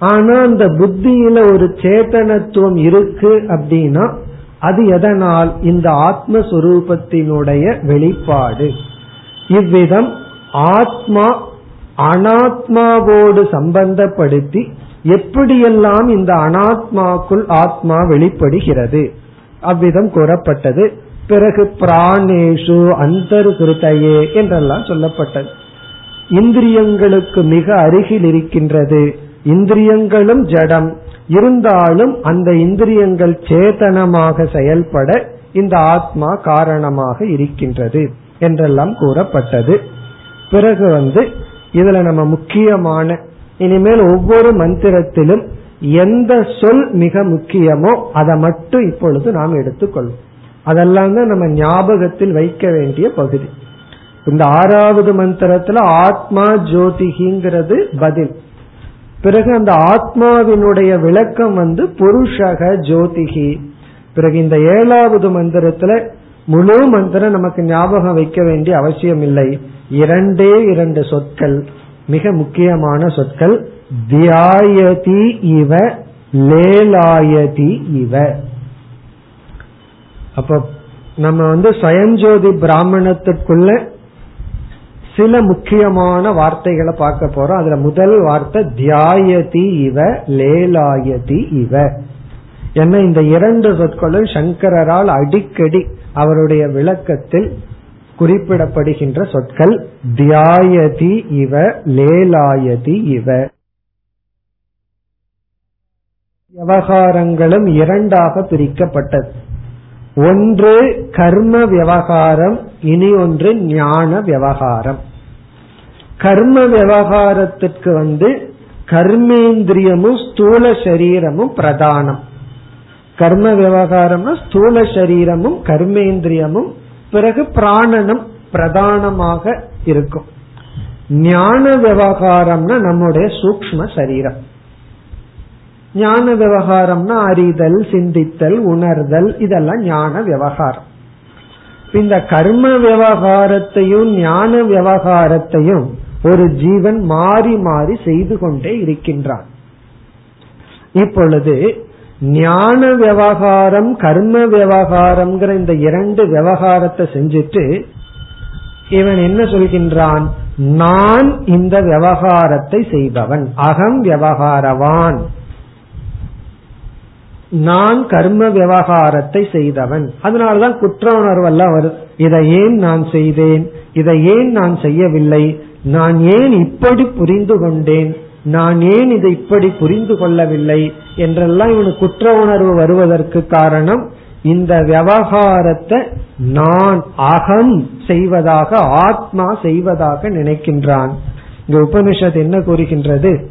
ஆனா அந்த புத்தியில ஒரு சேத்தனத்துவம் இருக்கு அப்படின்னா அது எதனால்? இந்த ஆத்மஸ்வரூபத்தினுடைய வெளிப்பாடு. இவ்விதம் ஆத்மா அனாத்மாவோடு சம்பந்தப்படுத்தி எப்படியெல்லாம் இந்த அனாத்மாக்குள் ஆத்மா வெளிப்படுகிறது? அவ்விதம் கூறப்பட்டது. பிறகு பிராணேஷு அந்தர்கிருத்தையே என்றெல்லாம் சொல்லப்பட்டது. இந்திரியங்களுக்கு மிக அருகில் இருக்கின்றது. இந்திரியங்களும் ஜடம். இருந்தாலும் அந்த இந்திரியங்கள் சேதனமாக செயல்பட இந்த ஆத்மா காரணமாக இருக்கின்றது என்றெல்லாம் கூறப்பட்டது. பிறகு வந்து இதுல நம்ம முக்கியமான இனிமேல் ஒவ்வொரு மந்திரத்திலும் எந்த சொல் மிக முக்கியமோ அதை மட்டும் இப்பொழுது நாம் எடுத்துக்கொள்வோம். அதெல்லாம் தான் நம்ம ஞாபகத்தில் வைக்க வேண்டிய பகுதி. இந்த ஆறாவது மந்திரத்துல ஆத்மா ஜோதிகிங்கிறது பதில். பிறகு அந்த ஆத்மாவினுடைய விளக்கம் வந்து புருஷக ஜோதிகி. பிறகு இந்த ஏழாவது மந்திரத்துல முழு மந்திரம் நமக்கு ஞாபகம் வைக்க வேண்டிய அவசியம் இல்லை. இரண்டே இரண்டு சொற்கள் மிக முக்கியமான சொற்கள். தியாயதி இவ லேலாயதி இவ. அப்ப நம்ம வந்து சுயஞ்சோதி பிராமணத்துக்குள்ள சில முக்கியமான வார்த்தைகளை பார்க்க போறோம். அதுல முதல் வார்த்தை தியாயதி இவ லேலாயதி இவ. என்ன இந்த இரண்டு சொற்களும் சங்கரால் அடிக்கடி அவருடைய விளக்கத்தில் குறிப்பிடப்படுகின்ற சொற்கள் தியாயதி இவ லேலாயதி இவ. விவகாரங்களும் இரண்டாக பிரிக்கப்பட்டது. ஒன்று கர்ம விவகாரம் இனி ஒன்று ஞான விவகாரம். கர்ம விவகாரத்திற்கு வந்து கர்மேந்திரியமும் ஸ்தூல சரீரமும் பிரதானம். கர்ம விவகாரம்னா ஸ்தூல சரீரமும் கர்மேந்திரியமும் பிறகு பிராணனும் பிரதானமாக இருக்கும். ஞான விவகாரம்னா நம்முடைய சூக்ம சரீரம். ஞான விவகாரம்னா அறிதல் சிந்தித்தல் உணர்தல் இதெல்லாம் ஞான விவகாரம். இந்த கர்ம விவகாரத்தையும் ஞான விவகாரத்தையும் ஒரு ஜீவன் மாறி மாறி செய்து கொண்டே இருக்கின்றான். இப்பொழுது ஞான விவகாரம் கர்ம விவகாரம்ங்கிற இந்த இரண்டு விவகாரத்தை செஞ்சுட்டு இவன் என்ன சொல்கின்றான்? நான் இந்த விவகாரத்தை செய்பவன் அகம் விவகாரவான். நான் கர்ம விவகாரத்தை செய்தவன். அதனாலதான் குற்ற உணர்வெல்லாம் வருது. இதை ஏன் நான் செய்தேன்? இதை ஏன் நான் செய்யவில்லை? நான் ஏன் இப்படி புரிந்து கொண்டேன்? நான் ஏன் இதை இப்படி புரிந்து கொள்ளவில்லை? என்றெல்லாம் இவனுக்கு குற்ற உணர்வு வருவதற்கு காரணம் இந்த விவகாரத்தை நான் அகம் செய்வதாக ஆத்மா செய்வதாக நினைக்கின்றான். இங்க உபனிஷத் என்ன கூறுகின்றது?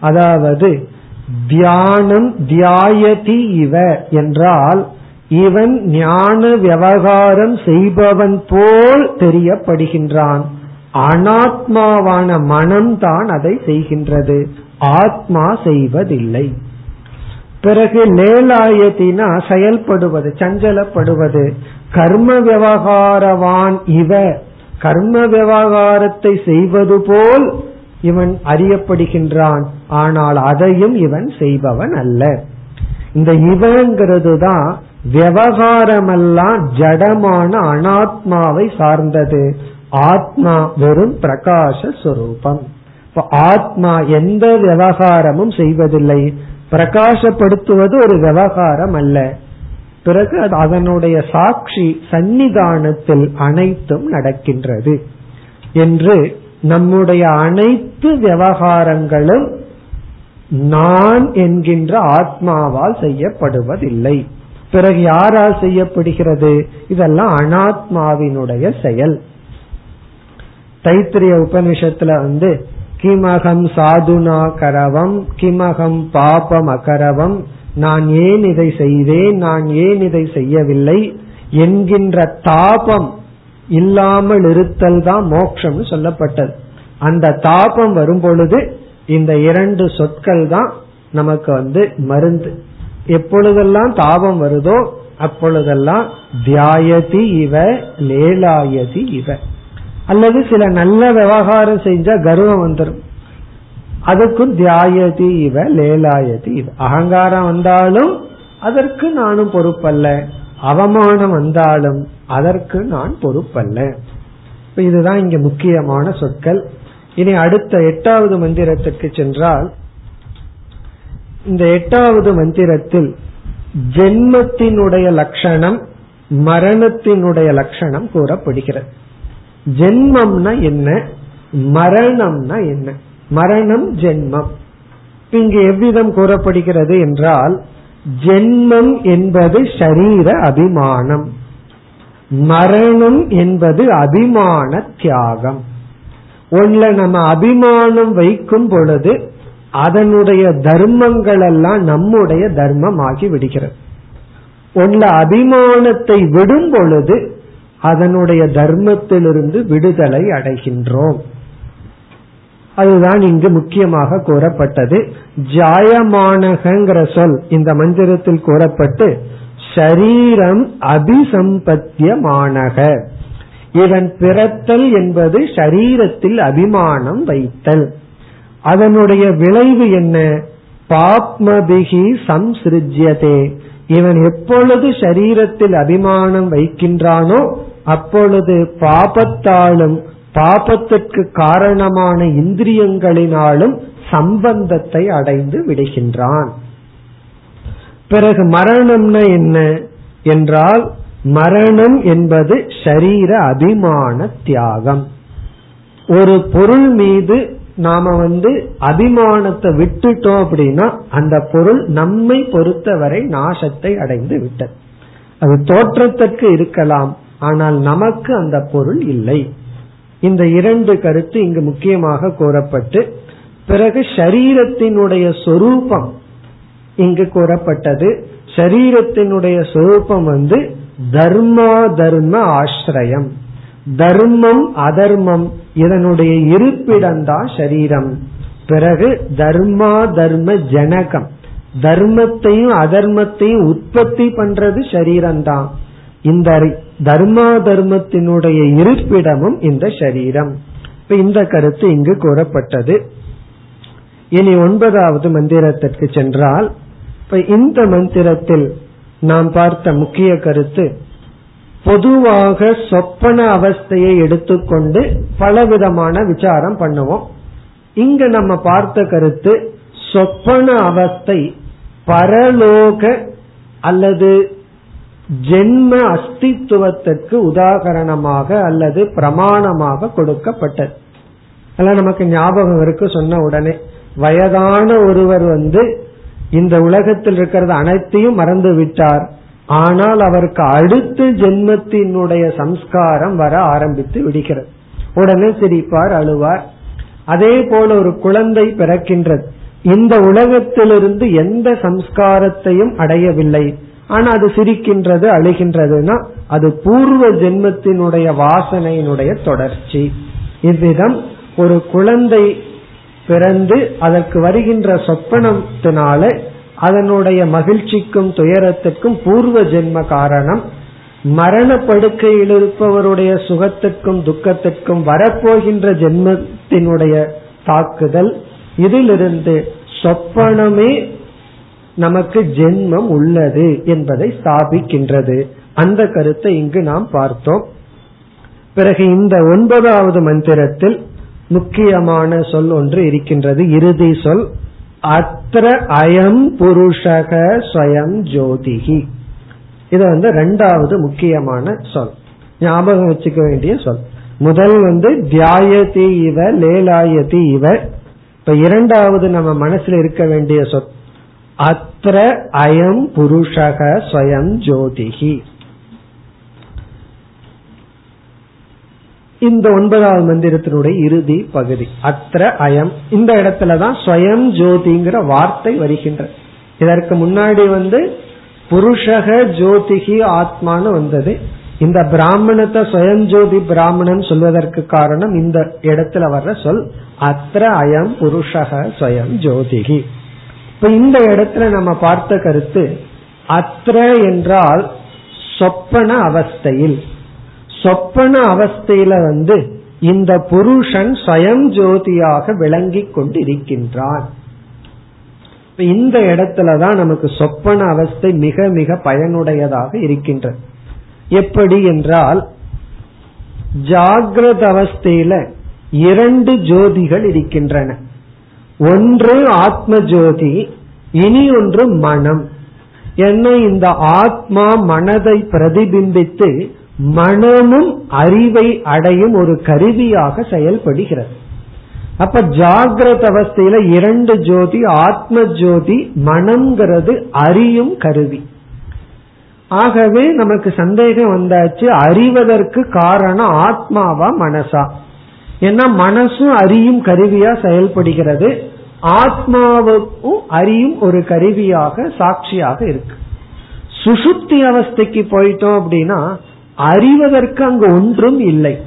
அதாவது தியானம் தியாயதி இவ என்றால் இவன் ஞான விவகாரம் செய்பவன் போல் தெரியப்படுகின்றான். அனாத்மாவான மனம்தான் அதை செய்கின்றது. ஆத்மா செய்வதில்லை. பிறகு லேலாயத்தினா செயல்படுவது சஞ்சலப்படுவது. கர்ம விவகாரவான் இவ. கர்ம விவகாரத்தை செய்வது போல் இவன் அறியப்படுகின்றான் ஆனால் அதையும் இவன் செய்பவன் அல்ல. இந்த இவங்கிறது தான் விவகாரமெல்லாம் ஜடமான அனாத்மாவை சார்ந்தது. ஆத்மா வெறும் பிரகாச சுரூபம். இப்ப ஆத்மா எந்த விவகாரமும் செய்வதில்லை. பிரகாசப்படுத்துவது ஒரு விவகாரம் அல்ல. பிறகு அதனுடைய சாட்சி சந்நிதானத்தில் அனைத்தும் நடக்கின்றது. என்று நம்முடைய அனைத்து விவகாரங்களும் நான் என்கின்ற ஆத்மாவால் செய்யப்படுவதில்லை. பிறகு யாரால் செய்யப்படுகிறது? இதெல்லாம் அனாத்மாவினுடைய செயல். தைத்திரிய உபனிஷத்துல வந்து கிமகம் சாதுனா கரவம் கிமகம் பாபம் அகரவம் நான் ஏன் இதை செய்தேன் நான் ஏன் இதை செய்யவில்லை என்கின்ற தாபம் இல்லாமல் இருத்தல் தான் மோக்ஷம்னு சொல்லப்பட்டது. அந்த தாபம் வரும் பொழுது இந்த இரண்டு சொற்கள் தான் நமக்கு வந்து மருந்து. எப்பொழுதெல்லாம் தாபம் வருதோ அப்பொழுதெல்லாம் தியாயதி இவ லேலாயதி இவ. அல்லது சில நல்ல விவகாரம் செஞ்சா கர்வம் வந்துடும் அதுக்கும் தியாயதி இவ லேலாயதி இவ. அகங்காரம் வந்தாலும் அதற்கு நானும் பொறுப்பல்ல. அவமானம் வந்தாலும் அதற்கு நான் பொறுப்பல்ல. இதுதான் இங்க முக்கியமான சொற்கள். இனி அடுத்த எட்டாவது மந்திரத்துக்கு சென்றால் இந்த எட்டாவது மந்திரத்தில் ஜென்மத்தினுடைய லட்சணம் மரணத்தினுடைய லட்சணம் கூறப்படுகிறது. ஜென்மம்னா என்ன? மரணம்னா என்ன? மரணம் ஜென்மம். இங்கு எவ்விதம் கூறப்படுகிறது என்றால் ஜென்மம் என்பது ஷரீர அபிமானம். மரணம் என்பது அபிமான தியாகம். ஒன்ல நம்ம அபிமானம் வைக்கும் பொழுது அதனுடைய தர்மங்கள் எல்லாம் நம்முடைய தர்மம் ஆகி விடுகிறது. ஒன்ல அபிமானத்தை விடும் பொழுது அதனுடைய தர்மத்திலிருந்து விடுதலை அடைகின்றோம். அதுதான் இங்கு முக்கியமாக கூறப்பட்டது. ஜாயமானகங்கிற சொல் இந்த மந்திரத்தில் கூறப்பட்டு ஷரீரம் அபிசம்பத்தியமானக. இவன் பிறத்தல் என்பது ஷரீரத்தில் அபிமானம் வைத்தல். அதனுடைய விளைவு என்ன? பாப்மபிகி சம்சிருஜ்யதே இவன் எப்பொழுது ஷரீரத்தில் அபிமானம் வைக்கின்றானோ அப்பொழுது பாபத்தாலும் பாபத்திற்கு காரணமான இந்திரியங்களினாலும் சம்பந்தத்தை அடைந்து விடுகின்றான். பிறகு மரணம்னா என்ன? என்றால் மரணம் என்பது ஷரீர அபிமான தியாகம். ஒரு பொருள் மீது நாம வந்து அபிமானத்தை விட்டுட்டோம் அப்படின்னா அந்த பொருள் நம்மை பொறுத்தவரை நாசத்தை அடைந்து விட்டது. அது தோற்றத்திற்கு இருக்கலாம் ஆனால் நமக்கு அந்த பொருள் இல்லை. இந்த இரண்டு கருத்து இங்கு முக்கியமாக கூறப்பட்டு பிறகு ஷரீரத்தினுடைய சொரூபம் இங்கு கூறப்பட்டது ஷரீரத்தினுடைய சொரூபம் வந்து தர்மா தர்ம ஆசிரியம் தர்மம் அதர்மம் இதனுடைய இருப்பிடம்தான் சரீரம். பிறகு தர்மா தர்ம ஜனகம். தர்மத்தையும் அதர்மத்தையும் உற்பத்தி பண்றது சரீரம்தான். இந்த தர்மா தர்மத்தினுடைய இருப்பிடமும் இந்த சரீரம். இப்ப இந்த கருத்து இங்கு கூறப்பட்டது. இனி ஒன்பதாவது மந்திரத்திற்கு சென்றால் இப்ப இந்த மந்திரத்தில் நாம் பார்த்த முக்கிய கருத்து பொதுவாக சொப்பன அவஸ்தையை எடுத்துக்கொண்டு பலவிதமான விசாரம் பண்ணுவோம். இங்க நம்ம பார்த்த கருத்து சொப்பன அவஸ்தை பரலோக அல்லது ஜென்ம அஸ்தித்துவத்திற்கு உதாகரணமாக அல்லது பிரமாணமாக கொடுக்கப்பட்டது. அதெல்லாம் நமக்கு ஞாபகம் இருக்கு சொன்ன உடனே. வயதான ஒருவர் வந்து இந்த உலகத்தில் இருக்கிறது அனைத்தையும் மறந்து விட்டார். ஆனால் அவருக்கு அடுத்த ஜென்மத்தினுடைய சம்ஸ்காரம் வர ஆரம்பித்து விடுகிறது. உடனே சிரிப்பார் அழுவார். அதே போல ஒரு குழந்தை பிறக்கின்றது. இந்த உலகத்திலிருந்து எந்த சம்ஸ்காரத்தையும் அடையவில்லை. ஆனா அது சிரிக்கின்றது அழுகின்றதுன்னா அது பூர்வ ஜென்மத்தினுடைய வாசனையினுடைய தொடர்ச்சி. இவ்விதம் ஒரு குழந்தை பிறந்து அதற்கு வருகின்ற சொப்பனத்தினால அதனுடைய மகிழ்ச்சிக்கும் துயரத்துக்கும் பூர்வ ஜென்ம காரணம். மரண படுக்கையில் இருப்பவருடைய சுகத்துக்கும் துக்கத்துக்கும் வரப்போகின்ற ஜென்மத்தினுடைய தாக்குதல். இதிலிருந்து சொப்பனமே நமக்கு ஜென்மம் உள்ளது என்பதை ஸ்தாபிக்கின்றது. அந்த கருத்தை இங்கு நாம் பார்த்தோம். பிறகு இந்த ஒன்பதாவது மந்திரத்தில் முக்கியமான சொல் ஒன்று இருக்கின்றது. இறுதி சொல் அத்திர அயம் புருஷக ஸ்வயம் ஜோதிகி இது வந்து ரெண்டாவது முக்கியமான சொல். ஞாபகம் வச்சுக்க வேண்டிய சொல். முதல் வந்து தியாயதி இவ லேலாயதி இவ. இப்ப இரண்டாவது நம்ம மனசுல இருக்க வேண்டிய சொல். அத்திர அயம் புருஷக ஸ்வயம் ஜோதிகி இந்த ஒன்பதாவது மந்திரத்தினுடைய இறுதி பகுதி. அத்திர அயம். இந்த இடத்துலதான் ஸ்வயம் ஜோதிங்கிற வார்த்தை வருகின்ற. இதற்கு முன்னாடி வந்து புருஷக ஜோதிகி ஆத்மான்னு வந்தது. இந்த பிராமணத்தை ஸ்வயம் ஜோதி பிராமணன் சொல்வதற்கு காரணம் இந்த இடத்துல வர்ற சொல் அத்திர அயம் புருஷக ஸ்வயம் ஜோதிகி இப்ப இந்த இடத்துல நம்ம பார்த்த கருத்து அத்ர என்றால் சொப்பன அவஸ்தையில். சொப்பன அவஸ்தையில வந்து இந்த புருஷன் சயம் ஜோதியாக விளங்கி கொண்டிருக்கின்றான். இந்த இடத்துலதான் நமக்கு சொப்பன அவஸ்தை மிக மிக பயனுடையதாக இருக்கின்றது எப்படி என்றால் ஜாகிரத அவஸ்தையில இரண்டு ஜோதிகள் இருக்கின்றன. ஒன்று ஆத்ம ஜோதி இனி ஒன்று மனம். என்ன இந்த ஆத்மா மனதை பிரதிபிம்பித்து மனமும் அறிவை அடையும் ஒரு கருவியாக செயல்படுகிறது. அப்ப ஜாகிரத அவஸ்தையில இரண்டு ஜோதி ஆத்ம ஜோதி மனம்ங்கிறது அறியும் கருவி. ஆகவே நமக்கு சந்தேகம் வந்தாச்சு அறிவதற்கு காரணம் ஆத்மாவா மனசா? ஏன்னா மனசும் அறியும் கருவியா செயல்படுகிறது. ஆத்மாவுக்கும் அறியும் ஒரு கருவியாக சாட்சியாக இருக்கு. சுசுப்தி அவஸ்தைக்கு போயிட்டோம் அப்படின்னா அறிவதற்கு அங்கு ஒன்றும் இல்லை.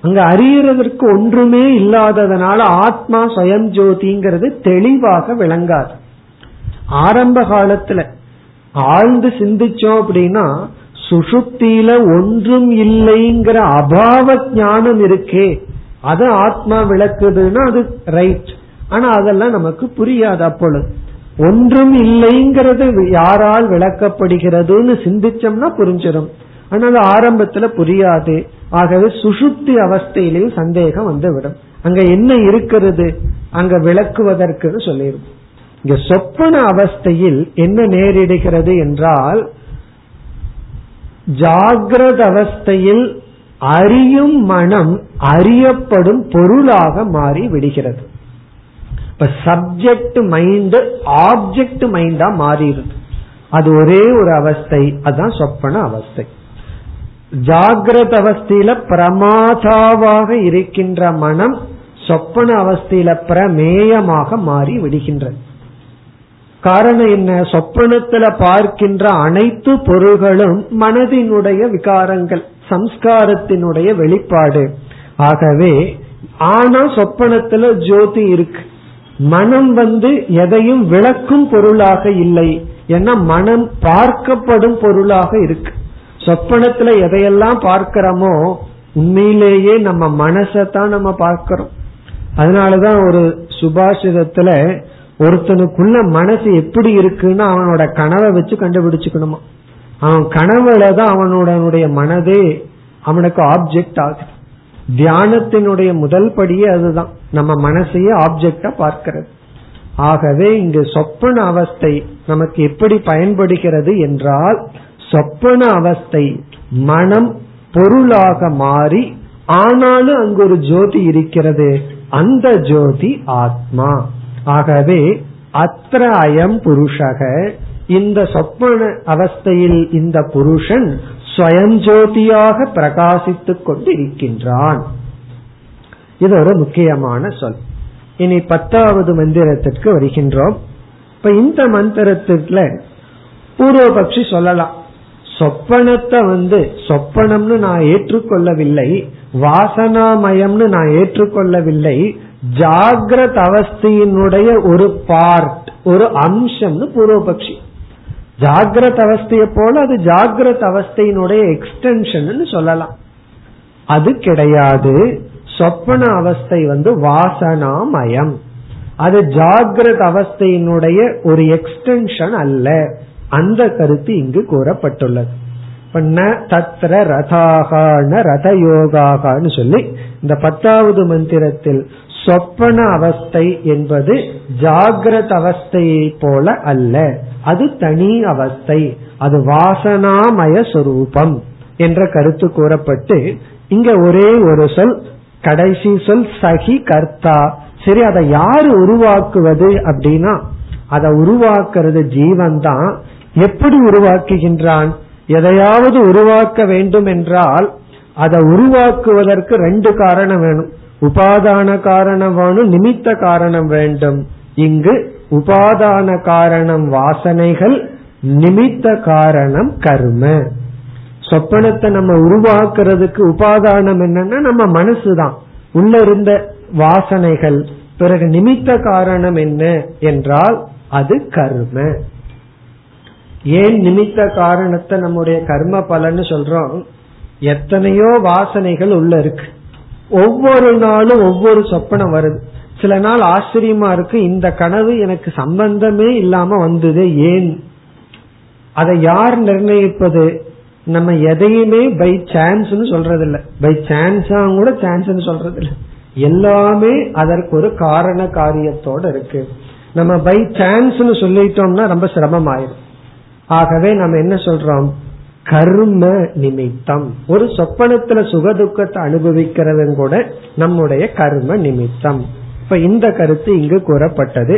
அங்க அறியறதற்கு ஒன்றுமே இல்லாததனால ஆத்மா சுயம் ஜோதிங்கிறது தெளிவாக விளங்காது. ஆரம்ப காலத்துல ஆழ்ந்து சிந்திச்சோம் அப்படின்னா சுசுப்தியில ஒன்றும் இல்லைங்கிற அபாவ ஞானம் இருக்கே. அது ஆத்மா விளக்குதுன்னா அது ரைட் ஆனா அதெல்லாம் நமக்கு புரியாது அப்பொழுது. ஒன்றும் இல்லைங்கிறது யாரால் விளக்கப்படுகிறதுன்னு சிந்திச்சோம்னா புரிஞ்சிடும் ஆனா அது ஆரம்பத்துல புரியாது. ஆகவே சுசுப்தி அவஸ்தையிலையும் சந்தேகம் வந்துவிடும். அங்க என்ன இருக்கிறது? அங்க விளக்குவதற்கு சொல்லிடும் இங்க சொப்பன அவஸ்தையில் என்ன நேரிடுகிறது என்றால் ஜாகிரத அவஸ்தையில் அறியும் மனம் அறியப்படும் பொருளாக மாறி விடுகிறது. இப்ப சப்ஜெக்ட் மைண்ட் ஆப்ஜெக்ட் மைண்டா மாறிடுது. அது ஒரே ஒரு அவஸ்தை அதுதான் சொப்பன அவஸ்தை. ஜாகிரத அவஸ்தையில பிரமாதாவாக இருக்கின்ற மனம் சொப்பன அவஸ்தையில பிரமேயமாக மாறி விடுகின்றது. காரணம் என்ன? சொப்பனத்துல பார்க்கின்ற அனைத்து பொருள்களும் மனதினுடைய விகாரங்கள். சம்ஸ்காரத்தினுடைய வெளிப்பாடு. ஆகவே ஆனா சொப்பனத்துல ஜோதி இருக்கு. மனம் வந்து எதையும் விளக்கும் பொருளாக இல்லை. ஏன்னா மனம் பார்க்கப்படும் பொருளாக இருக்கு. சொப்பனத்துல எதையெல்லாம் பார்க்கிறோமோ உண்மையிலேயே நம்ம மனசத்தான் நம்ம பார்க்கிறோம். அதனாலதான் ஒரு சுபாஷிதத்துல ஒருத்தனுக்குள்ள மனசு எப்படி இருக்குன்னு அவனோட கனவை வச்சு கண்டுபிடிச்சுக்கணுமா? அவன் கனவுல தான் அவனுடைய மனதே அவனுக்கு ஆப்ஜெக்ட் ஆகுது. தியானத்தினுடைய முதல் படியே அதுதான். நம்ம மனசையே ஆப்ஜெக்டா பார்க்கிறது. ஆகவே இங்கு சொப்பன அவஸ்தை நமக்கு எப்படி பயன்படுகிறது என்றால் சொப்பன அவஸ்தை மனம் பொருளாக மாறி ஆனாலும் அங்கு ஒரு ஜோதி இருக்கிறது. அந்த ஜோதி ஆத்மா. ஆகவே அத்திர அயம் புருஷக. இந்த சொப்பன அவஸ்தையில் இந்த புருஷன் ஸ்வயஞ்சோதியாக பிரகாசித்துக் கொண்டிருக்கின்றான். இது ஒரு முக்கியமான சொல். இனி பத்தாவது மந்திரத்திற்கு வருகின்றோம். இப்ப இந்த மந்திரத்துல பூர்வபக்ஷி சொல்லலாம். சொப்பனத்தை வந்து சொப்பனம்னு நான் ஏற்றுக்கொள்ளவில்லை வாசனாமயம்னு நான் ஏற்றுக்கொள்ளவில்லை ஜாகிரத அவஸ்தையினுடைய ஒரு பார்ட் ஒரு அம்சம்னு பூர்வபக்ஷி ஜாகிரத அவஸ்தைய போல அது ஜாகிரத அவஸ்தையினுடைய எக்ஸ்டென்ஷன் சொல்லலாம். அது கிடையாது. சொப்பன அவஸ்தை வந்து வாசனாமயம். அது ஜாகிரத் அவஸ்தையினுடைய ஒரு எக்ஸ்டென்ஷன் அல்ல. அந்த கருத்து இங்கு கூறப்பட்டுள்ளது. தத்ர ரதாகான ரத யோகாகான்னு சொல்லி இந்த பத்தாவது மந்திரத்தில் சொப்பன அவஸ்தை என்பது ஜாகிரத அவஸ்தையை போல அல்ல. அது தனி அவஸ்தை. அது வாசனாமய சொரூபம் என்ற கருத்து கூறப்பட்டு இங்க ஒரே ஒரு சொல் கடைசி சொல் சகி கர்த்தா. சரி அதை யாரு உருவாக்குவது அப்படின்னா அதை உருவாக்குறது ஜீவன் தான் எப்படி உருவாக்குகின்றான்? எதையாவது உருவாக்க வேண்டும் என்றால் அதை உருவாக்குவதற்கு ரெண்டு காரணம் வேணும். உபாதான காரணம் வேணும் நிமித்த காரணம் வேண்டும். இங்கு உபாதான காரணம் வாசனைகள் நிமித்த காரணம் கர்ம. சொப்பனத்தை நம்ம உருவாக்குறதுக்கு உபாதானம் என்னன்னா நம்ம மனசுதான். உள்ள இருந்த வாசனைகள். பிறகு நிமித்த காரணம் என்ன என்றால் அது கர்ம. ஏன் நிமித்த காரணத்தை நம்முடைய கர்ம பலன்னு சொல்றோம்? எத்தனையோ வாசனைகள் உள்ள இருக்கு ஒவ்வொரு நாளும் ஒவ்வொரு சொப்பனம் வருது. சில நாள் ஆச்சரியமா இருக்கு இந்த கனவு எனக்கு சம்பந்தமே இல்லாம வந்தது ஏன்? அதை யார் நிர்ணயிப்பது? நம்ம எதையுமே பை சான்ஸ் சொல்றது இல்ல பை சான்ஸா கூட சான்ஸ் சொல்றது இல்ல எல்லாமே அதற்கு ஒரு காரண காரியத்தோட இருக்கு. நம்ம பை சான்ஸ் சொல்லிட்டோம்னா ரொம்ப சிரமம் ஆயிரும் ஆகவே நம்ம என்ன சொல்றோம்? கர்ம நிமித்தம். ஒரு சொப்பனத்துல சுகதுக்கத்தை அனுபவிக்கிறதும் கூட நம்முடைய கர்ம நிமித்தம். இப்ப இந்த கருத்து இங்கு கூறப்பட்டது.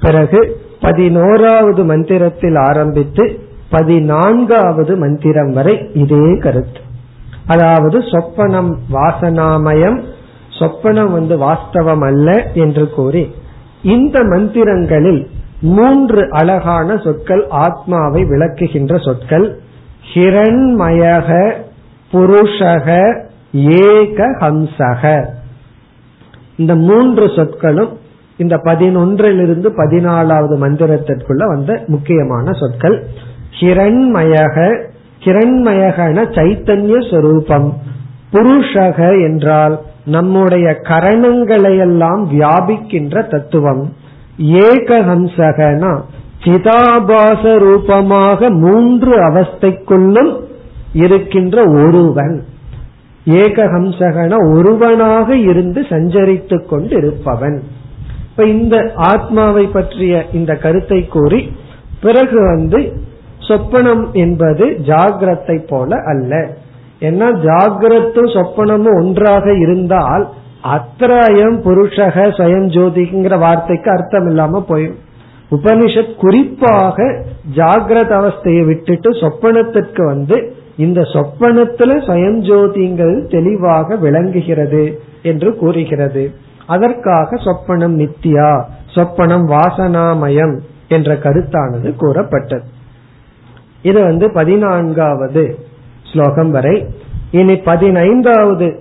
பிறகு பதினோராவது மந்திரத்தில் ஆரம்பித்து பதினான்காவது மந்திரம் வரை இதே கருத்து. அதாவது சொப்பனம் வாசனாமயம் சொப்பனம் வந்து வாஸ்தவம் அல்ல என்று கூறி இந்த மந்திரங்களில் மூன்று அழகான சொற்கள் ஆத்மாவை விளக்குகின்ற சொற்கள் ஹிரண்மயக புருஷக ஏக ஹம்சக இந்த மூன்று சொற்களும் இந்த பதினொன்றிலிருந்து பதினாலாவது மந்திரத்திற்குள்ள வந்த முக்கியமான சொற்கள். ஹிரண்மயக ஹிரண்மயகன சைத்தன்ய சொரூபம். புருஷக என்றால் நம்முடைய கரணங்களையெல்லாம் வியாபிக்கின்ற தத்துவம். ஏகஹம்சகனா சிதாபாச ரூபமாக மூன்று அவஸ்தைக்குள்ளும் இருக்கின்ற ஒருவன். ஏகஹம்சகன ஒருவனாக இருந்து சஞ்சரித்துக் கொண்டு இருப்பவன் இப்ப இந்த ஆத்மாவை பற்றிய இந்த கருத்தை கூறி பிறகு வந்து சொப்பனம் என்பது ஜாகிரத்தை போல அல்ல. ஏன்னா ஜாகிரத்தும் சொப்பனமும் ஒன்றாக இருந்தால் அத்திராயம் புருஷக ஸ்வயம் ஜோதிங்கிற வார்த்தைக்கு அர்த்தம் இல்லாம போயிடும். உபனிஷத் குறிப்பாக ஜாகிரத அவஸ்தையை விட்டுட்டு சொப்பனத்திற்கு வந்து இந்த சொப்பனத்துல ஸ்வயம் தெளிவாக விளங்குகிறது என்று கூறுகிறது. அதற்காக சொப்பனம் நித்தியா சொப்பனம் வாசனாமயம் என்ற கருத்தானது கூறப்பட்டது. இது வந்து பதினான்காவது ஸ்லோகம் வரை. இனி பதினைந்தாவது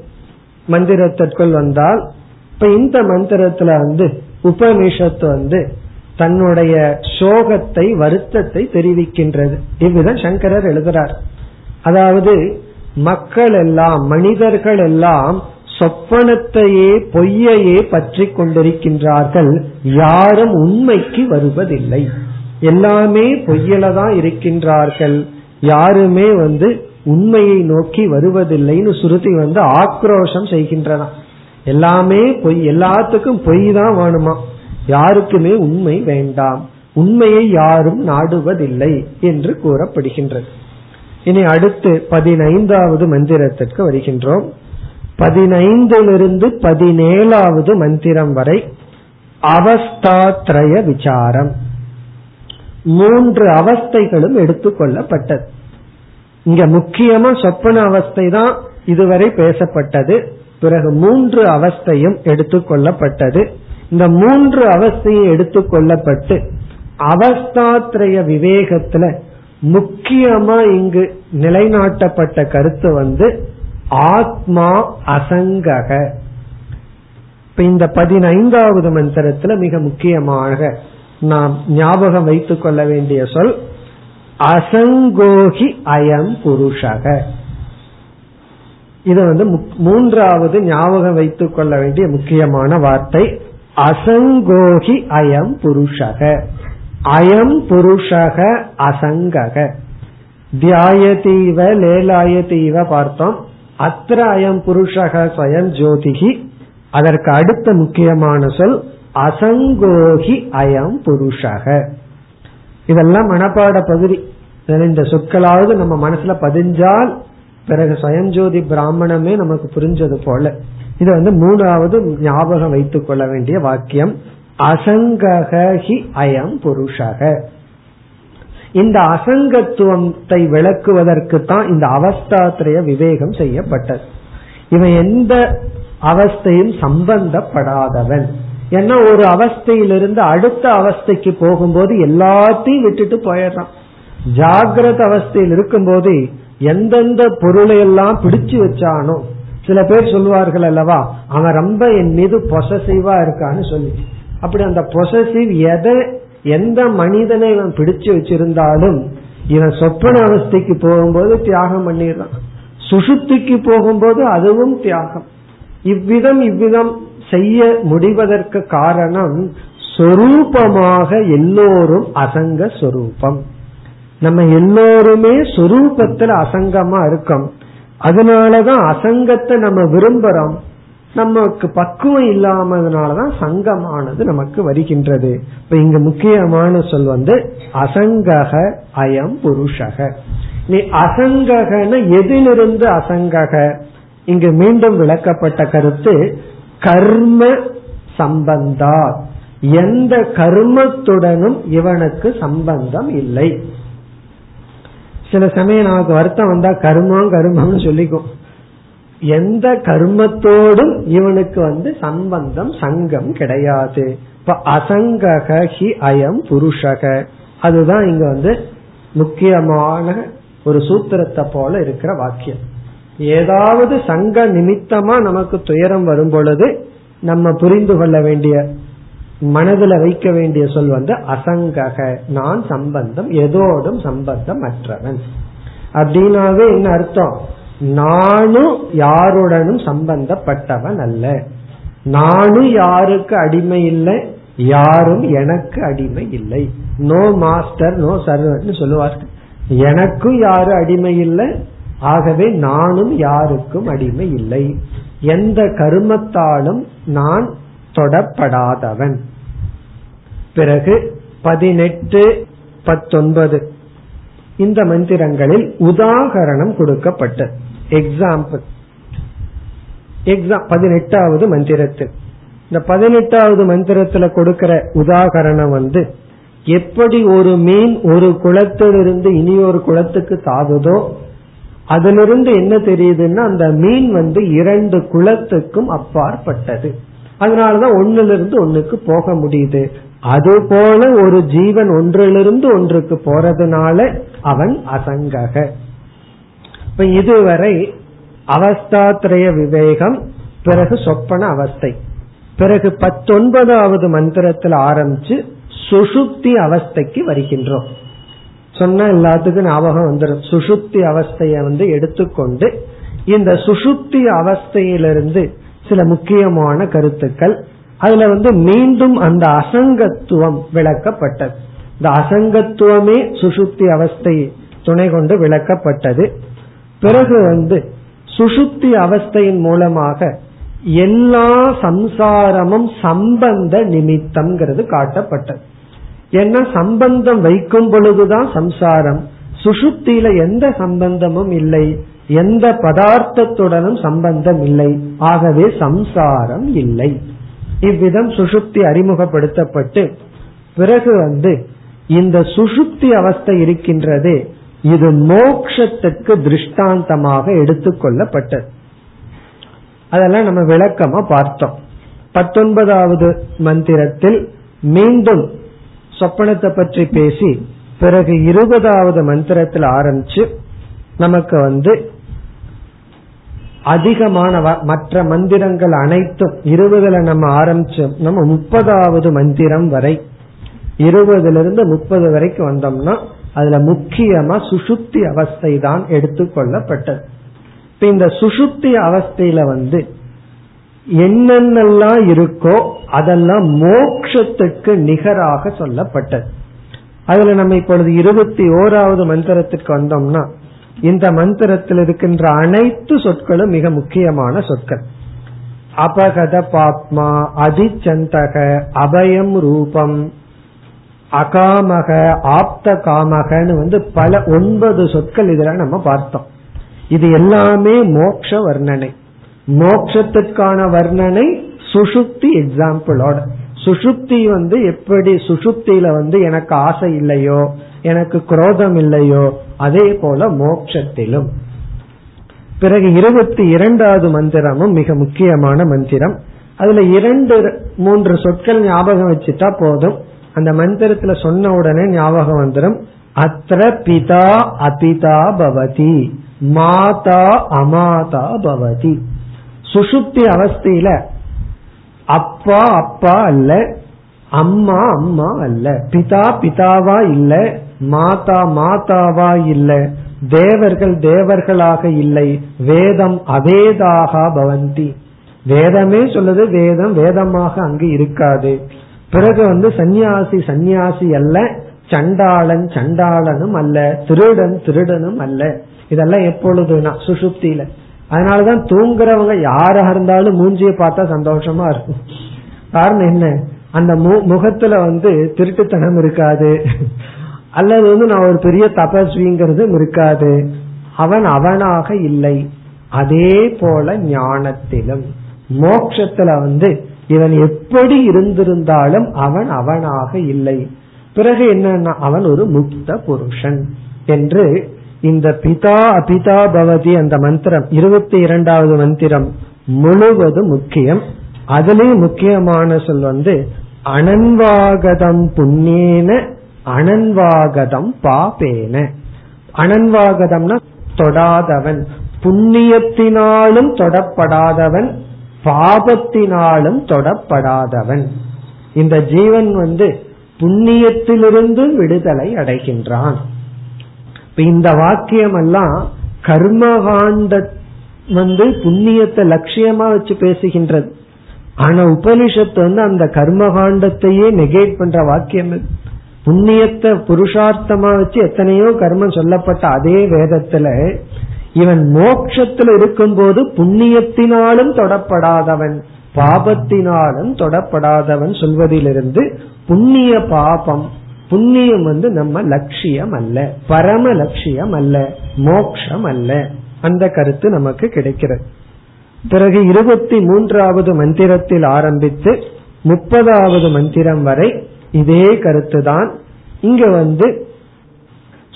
மந்திரத்திற்குள் வந்தால் இப்ப இந்த மந்திரத்துல வந்து உபனிஷத்து வந்து தன்னுடைய சோகத்தை வருத்தத்தை தெரிவிக்கின்றது. இவ்விதம் சங்கரர் எழுதுறார். அதாவது மக்கள் எல்லாம் மனிதர்கள் எல்லாம் சொப்பனத்தையே பொய்யையே பற்றி கொண்டிருக்கின்றார்கள். யாரும் உண்மைக்கு வருவதில்லை. எல்லாமே பொய்யில தான் இருக்கின்றார்கள். யாருமே வந்து உண்மையை நோக்கி வருவதில்லைன்னு சுருதி வந்து ஆக்ரோஷம் செய்கின்றன. எல்லாமே பொய் எல்லாத்துக்கும் பொய் தான் வேணுமா? யாருக்குமே உண்மை வேண்டாம். உண்மையை யாரும் நாடுவதில்லை என்று கூறப்படுகின்றது. இனி அடுத்து பதினைந்தாவது மந்திரத்திற்கு வருகின்றோம். பதினைந்திலிருந்து பதினேழாவது மந்திரம் வரை அவஸ்தாத்ரய விசாரம். மூன்று அவஸ்தைகளும் எடுத்துக்கொள்ளப்பட்டது இங்க முக்கியமா சொப்பன அவஸ்தை தான் இதுவரை பேசப்பட்டது. பிறகு மூன்று அவஸ்தையும் எடுத்துக்கொள்ளப்பட்டது இந்த மூன்று அவஸ்தையும் எடுத்துக்கொள்ளப்பட்டு அவஸ்தாத்ரய விவேகத்துல முக்கியமா இங்கு நிலைநாட்டப்பட்ட கருத்து வந்து ஆத்மா அசங்கக. இப்ப இந்த பதினைந்தாவது மந்திரத்துல மிக முக்கியமாக நாம் ஞாபகம் வைத்துக் கொள்ள வேண்டிய சொல் அசங்கோகி அயம் புருஷக. இது வந்து மூன்றாவது ஞாபகம் வைத்துக் கொள்ள வேண்டிய முக்கியமான வார்த்தை. அசங்கோகி அயம் புருஷக. அயம் புருஷக அசங்கக. தியாயதீவ லேலாயதீவ பார்த்தோம். அத்திர அயம் புருஷக ஸ்வயம் ஜோதிகி. அதற்கு அடுத்த முக்கியமான சொல் அசங்கோகி அயம் புருஷக. இதெல்லாம் மனப்பாட பகுதி. இந்த சொற்களாவது நம்ம மனசுல பதிஞ்சால் பிறகு சுயஞ்சோதி பிராமணமே நமக்கு புரிஞ்சது போல. இது வந்து மூணாவது ஞாபகம் வைத்துக் கொள்ள வேண்டிய வாக்கியம். அசங்ககி அயம் புருஷக இந்த அசங்கத்துவத்தை விளக்குவதற்கு தான் இந்த அவஸ்தாத்திரைய விவேகம் செய்யப்பட்டது. இவன் எந்த அவஸ்தையும் சம்பந்தப்படாதவன். ஏன்னா ஒரு அவஸ்தையிலிருந்து அடுத்த அவஸ்தைக்கு போகும்போது எல்லாத்தையும் விட்டுட்டு போயிடுறான். ஜாகிரத அவஸ்தையில் இருக்கும்போது எந்தெந்த பொருளை எல்லாம் பிடிச்சு வச்சானோ சில பேர் சொல்லுவார்கள் அல்லவா அவன் ரொம்ப என் மீது பொசசிவா இருக்கான்னு சொல்லி. அப்படி அந்த பொசசிவ் எதை எந்த மனிதனை இவன் பிடிச்சு வச்சிருந்தாலும் இவன் சொப்பன அவஸ்தைக்கு போகும்போது தியாகம் பண்ணிடுறான். சுசுத்திக்கு போகும்போது அதுவும் தியாகம். இவ்விதம் இவ்விதம் செய்ய முடிவதற்கு காரணம் சொரூபமாக எல்லோரும் அசங்க சொரூபம். நம்ம எல்லோருமே சொரூபத்துல அசங்கமா இருக்கோம். அதனாலதான் அசங்கத்தை நம்ம விரும்புறோம். நமக்கு பக்குவம் இல்லாமதுனாலதான் சங்கமானது நமக்கு வருகின்றது. இப்ப இங்க முக்கியமான சொல் வந்து அசங்கக அயம் புருஷக. நீ அசங்ககன எதிலிருந்து அசங்கக? இங்கு மீண்டும் விளக்கப்பட்ட கருத்து கர்ம சம்பந்தா. எந்த கர்மத்துடனும் இவனுக்கு சம்பந்தம் இல்லை. சில சமயம் நமக்கு வருத்தம் வந்தா கர்மம் கர்மம்னு சொல்லிக்கும். எந்த கர்மத்தோடும் இவனுக்கு வந்து சம்பந்தம் சங்கம் கிடையாது. இப்ப அசங்கக ஹி அயம் புருஷக. அதுதான் இங்க வந்து முக்கியமான ஒரு சூத்திரத்தை போல இருக்கிற வாக்கியம். ஏதாவது சங்க நிமித்தமா நமக்கு துயரம் வரும் பொழுது நம்ம புரிந்து கொள்ள வேண்டிய மனதில் வைக்க வேண்டிய சொல் வந்து அசங்கக நான் சம்பந்தம் எதோடும் சம்பந்தம் அற்றவன் அப்படின்னாவே என்ன அர்த்தம்? நானும் யாருடனும் சம்பந்தப்பட்டவன் அல்ல. நானும் யாருக்கு அடிமை இல்லை யாரும் எனக்கு அடிமை இல்லை. நோ மாஸ்டர் நோ சர்வன் சொல்லுவார்கள் எனக்கும் யாரும் அடிமை இல்லை ஆகவே நானும் யாருக்கும் அடிமை இல்லை. எந்த கருமத்தாலும் நான் தொடப்படாதவன். பிறகு பதினெட்டு பத்தொன்பது. இந்த மந்திரங்களில் உதாகரணம் கொடுக்கப்பட்டது எக்ஸாம்பிள் எக்ஸாம் பதினெட்டாவது மந்திரத்தில். இந்த பதினெட்டாவது மந்திரத்துல கொடுக்கிற உதாகரணம் வந்து எப்படி ஒரு மீன் ஒரு குளத்திலிருந்து இனி ஒரு குளத்துக்கு தாவுதோ அதிலிருந்து என்ன தெரியுதுன்னா அந்த மீன் வந்து இரண்டு குளத்துக்கும் அப்பாற்பட்டது. அதனாலதான் ஒன்னுல இருந்து ஒன்னுக்கு போக முடியுது. அதுபோல ஒரு ஜீவன் ஒன்றிலிருந்து ஒன்றுக்கு போறதுனால அவன் அசங்கக. இப்ப இதுவரை அவஸ்தாத்ரய விவேகம் பிறகு சொப்பன அவஸ்தை. பிறகு பத்தொன்பதாவது மந்திரத்தில் ஆரம்பிச்சு சுசுப்தி அவஸ்தைக்கு வருகின்றோம். சொன்ன எல்லாத்துக்கும் ஞாபகம் வந்துடும் சுசுப்தி அவஸ்தைய வந்து எடுத்துக்கொண்டு இந்த சுசுப்தி அவஸ்தையிலிருந்து சில முக்கியமான கருத்துக்கள் அதுல வந்து மீண்டும் அந்த அசங்கத்துவம் விளக்கப்பட்டது. இந்த அசங்கத்துவமே சுசுப்தி அவஸ்தை துணை கொண்டு விளக்கப்பட்டது. பிறகு வந்து சுசுப்தி அவஸ்தையின் மூலமாக எல்லா சம்சாரமும் சம்பந்த நிமித்தம்ங்கிறது காட்டப்பட்டது. ஏன்னா சம்பந்தம் வைக்கும் பொழுதுதான் சம்சாரம். சுசுப்தியில எந்த சம்பந்தமும் இல்லை. எந்த பதார்த்தத்துடனும் சம்பந்தம் இல்லை. ஆகவே சம்சாரம் இல்லை. இவ்விதம் சுசுப்தி அறிமுகப்படுத்தப்பட்டு பிறகு வந்து இந்த சுசுப்தி அவஸ்தை இருக்கின்றது இது மோக்ஷத்துக்கு திருஷ்டாந்தமாக எடுத்துக்கொள்ளப்பட்டது அதெல்லாம் நம்ம விளக்கமா பார்த்தோம். பத்தொன்பதாவது மந்திரத்தில் மீண்டும் சொப்பனத்தை பற்றி பேசி பிறகு இருபதாவது மந்திரத்தில் ஆரம்பிச்சு நமக்கு வந்து அதிகமான மற்ற மந்திரங்கள் அனைத்தும் இருபதுல நம்ம ஆரம்பிச்சோம் நம்ம முப்பதாவது மந்திரம் வரை இருபதுல இருந்து முப்பது வரைக்கும் வந்தோம்னா அதுல முக்கியமா சுசுப்தி அவஸ்தை தான் எடுத்துக்கொள்ளப்பட்டது. இப்ப இந்த சுசுப்தி அவஸ்தையில வந்து என்னென்னலாம் இருக்கோ அதெல்லாம் மோக்ஷத்துக்கு நிகராக சொல்லப்பட்டது. அதுல நம்ம இப்பொழுது இருபத்தி ஓராவது மந்திரத்துக்கு வந்தோம்னா இந்த மந்திரத்தில் இருக்கின்ற அனைத்து சொற்களும் மிக முக்கியமான சொற்கள். அபகத பாப்மா அதிச்சந்தக அபயம் ரூபம் அகாமக ஆப்த காமகன்னு வந்து பல ஒன்பது சொற்கள் இதுல நம்ம பார்த்தோம். இது எல்லாமே மோக்ஷ வர்ணனை. மோக்ஷத்துக்கான வர்ணனை சுஷுப்தி எக்ஸாம்பிளோட சுஷுப்தி வந்து எப்படி சுஷுப்தியில வந்து எனக்கு ஆசை இல்லையோ எனக்கு குரோதம் இல்லையோ அதே போல மோட்சத்திலும். பிறகு இருபத்தி இரண்டாவது மந்திரமும் மிக முக்கியமான மந்திரம். அதுல இரண்டு மூன்று சொற்கள் ஞாபகம் வச்சுட்டா போதும். அந்த மந்திரத்துல சொன்ன உடனே ஞாபகம் வந்துடும் அத்திர பிதா அபிதா பவதி மாதா அமாதா பவதி. சுசுப்தி அவஸ்தையில அப்பா அப்பா அல்ல அம்மா அம்மா அல்ல பிதா பிதாவா இல்ல மாதா மாதாவா இல்லை தேவர்கள் தேவர்களாக இல்லை வேதம் அவேதாக பவந்தி. வேதமே சொல்லுது வேதம் வேதமாக அங்கு இருக்காது. பிறகு வந்து சந்நியாசி சந்நியாசி அல்ல சண்டாளன் சண்டாளனும் அல்ல திருடன் திருடனும் அல்ல. இதெல்லாம் எப்பொழுதுனா சுசுப்தியில. அதனாலதான் தூங்குறவங்க யாராக இருந்தாலும் மூஞ்சியை பார்த்தா சந்தோஷமா இருக்கும். காரணம் என்ன? அந்த முகத்துல வந்து திருட்டுத்தனம் இருக்காது. அல்லது வந்து நான் ஒரு பெரிய தபஸ்விங்கிறதும் இருக்காது. அவன் அவனாக இல்லை. அதே போல ஞானத்திலும். மோட்சத்துல வந்து இவன் எப்படி இருந்திருந்தாலும் அவன் அவனாக இல்லை. பிறகு என்னன்னா அவன் ஒரு முக்த புருஷன் என்று இந்த பிதா அபிதா பவதி அந்த மந்திரம் இருபத்தி இரண்டாவது மந்திரம் முழுவதும் முக்கியம். அதுலேயும் முக்கியமான சொல் வந்து அனன்வாகதம் புண்ணியன அனன்வாகதம் பாபேன. அனன்வாகதம்னா தொடாதவன். புண்ணியத்தினாலும் தொடப்படாதவன் பாபத்தினாலும் தொடப்படாதவன். இந்த ஜீவன் வந்து புண்ணியத்திலிருந்து விடுதலை அடைகின்றான். இந்த வாக்கியம் எல்லாம் கர்மகாண்ட வந்து புண்ணியத்தை லட்சியமா வச்சு பேசுகின்றது. ஆனா உபனிஷத்து வந்து அந்த கர்மகாண்டத்தையே நெகேட் பண்ற வாக்கியம் புண்ணியத்தை புருஷார்த்தமா வச்சு எத்தனையோ கர்மம் சொல்லப்பட்ட அதே வேதத்துல இவன் மோட்சத்தில் இருக்கும்போது புண்ணியத்தினாலும் தொடப்படாதவன் பாபத்தினாலும் தொடப்படாதவன் சொல்வதிலிருந்து புண்ணிய பாபம் புண்ணியம் வந்து நம்ம லட்சியம் அல்ல பரம லட்சியம் அல்ல மோக்ஷம் அல்ல. அந்த கருத்து நமக்கு கிடைக்கிறது. பிறகு இருபத்தி மூன்றாவது மந்திரத்தில் ஆரம்பித்து முப்பதாவது மந்திரம் வரை இதே கருத்து தான் இங்க வந்து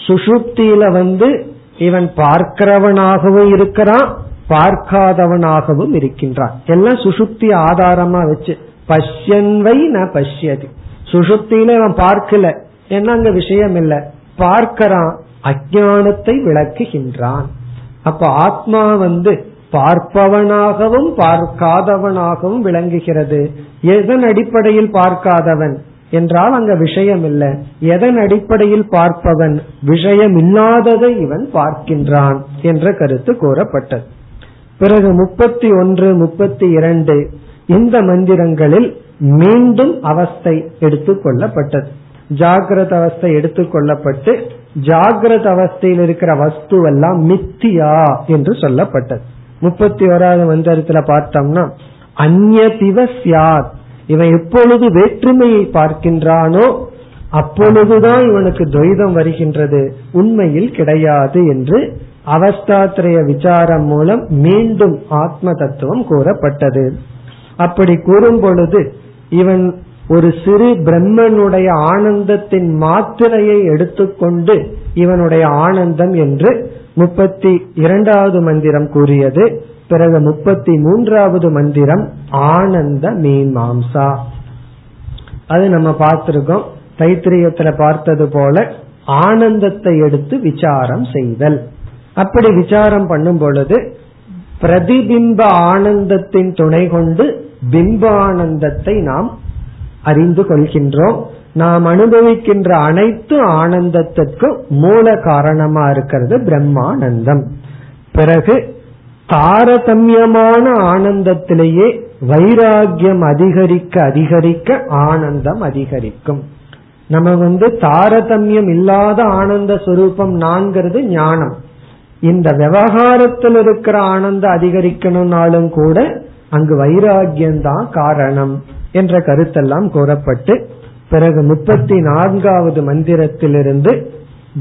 சுஷுப்தியில வந்து இவன் பார்க்கிறவனாகவும் இருக்கிறான் பார்க்காதவனாகவும் இருக்கின்றான். எல்லாம் சுசுப்தி ஆதாரமா வச்சு பஷ்யன்வை ந பஷ்யதி. சுசுப்தியில இவன் பார்க்கல என்ன அங்க விஷயம் இல்ல. பார்க்கிறான் அஜானத்தை விளக்குகின்றான். அப்ப ஆத்மா வந்து பார்ப்பவனாகவும் பார்க்காதவனாகவும் விளங்குகிறது. எதன் அடிப்படையில் பார்க்காதவன்? என்றால் அங்க விஷயம் இல்லை எதன் அடிப்படையில் பார்ப்பவன்? விஷயம் இல்லாததை இவன் பார்க்கின்றான் என்ற கருத்து கூறப்பட்டது. பிறகு முப்பத்தி ஒன்று முப்பத்தி இரண்டு இந்த மந்திரங்களில் மீண்டும் அவஸ்தை எடுத்துக் கொள்ளப்பட்டது. ஜாகிரத அவஸ்தை எடுத்துக் கொள்ளப்பட்டு ஜாகிரத அவஸ்தையில் இருக்கிற வஸ்துவெல்லாம் மித்தியா என்று சொல்லப்பட்டது. முப்பத்தி ஓராவது மந்திரத்துல பார்த்தோம்னா அந்நியதிவ சியாத் இவன் எப்பொழுது வேற்றுமையை பார்க்கின்றானோ அப்பொழுதுதான் இவனுக்கு துவைதம் வருகின்றது. உண்மையில் கிடையாது என்று அவஸ்தாத்திரைய விசாரம் மூலம் மீண்டும் ஆத்ம தத்துவம் கூறப்பட்டது. அப்படி கூறும் பொழுது இவன் ஒரு சிறு பிரம்மனுடைய ஆனந்தத்தின் மாத்திரையை எடுத்துக்கொண்டு இவனுடைய ஆனந்தம் என்று முப்பத்தி இரண்டாவது மந்திரம் கூறியது. பிறகு முப்பத்தி மூன்றாவது மந்திரம் ஆனந்த மீமாம்சா. அது நம்ம பார்த்திருக்கோம். தைத்திரியத்துல பார்த்தது போல ஆனந்தத்தை எடுத்து விசாரம் செய்தல். அப்படி விசாரம் பண்ணும் பொழுது பிரதிபிம்ப ஆனந்தத்தின் துணை கொண்டு பிம்பானந்தத்தை நாம் அறிந்து கொள்கின்றோம். நாம் அனுபவிக்கின்ற அனைத்து ஆனந்தத்திற்கும் மூல காரணமா இருக்கிறது பிரம்மானந்தம். பிறகு தாரதமியமான ஆனந்தத்திலேயே வைராகியம் அதிகரிக்க அதிகரிக்க ஆனந்தம் அதிகரிக்கும். நம்ம வந்து தாரதமியம் இல்லாத ஆனந்த சுரூபம் நான்கிறது ஞானம். இந்த விவகாரத்தில் இருக்கிற ஆனந்தம் அதிகரிக்கணும்னாலும் கூட அங்கு வைராகியம்தான் காரணம் என்ற கருத்தெல்லாம் கூறப்பட்டு பிறகு முப்பத்தி நான்காவது மந்திரத்திலிருந்து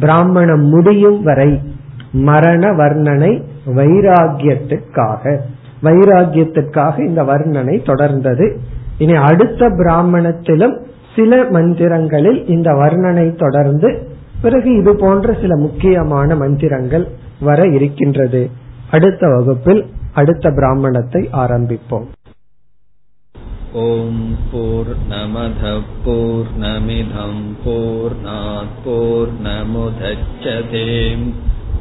பிராமணம் முடியும் வரை மரண வர்ணனை வைராகியத்திற்காக வைராகியத்திற்காக இந்த வர்ணனை தொடர்ந்தது இனி அடுத்த பிராமணத்திலும் சில மந்திரங்களில் இந்த வர்ணனை தொடர்ந்து பிறகு இது போன்ற சில முக்கியமான மந்திரங்கள் வர இருக்கின்றது அடுத்த வகுப்பில் அடுத்த பிராமணத்தை ஆரம்பிப்போம் ॐ पूर्णमधः पूर्णमिधम् पूर्णात् पूर्णमुदच्छते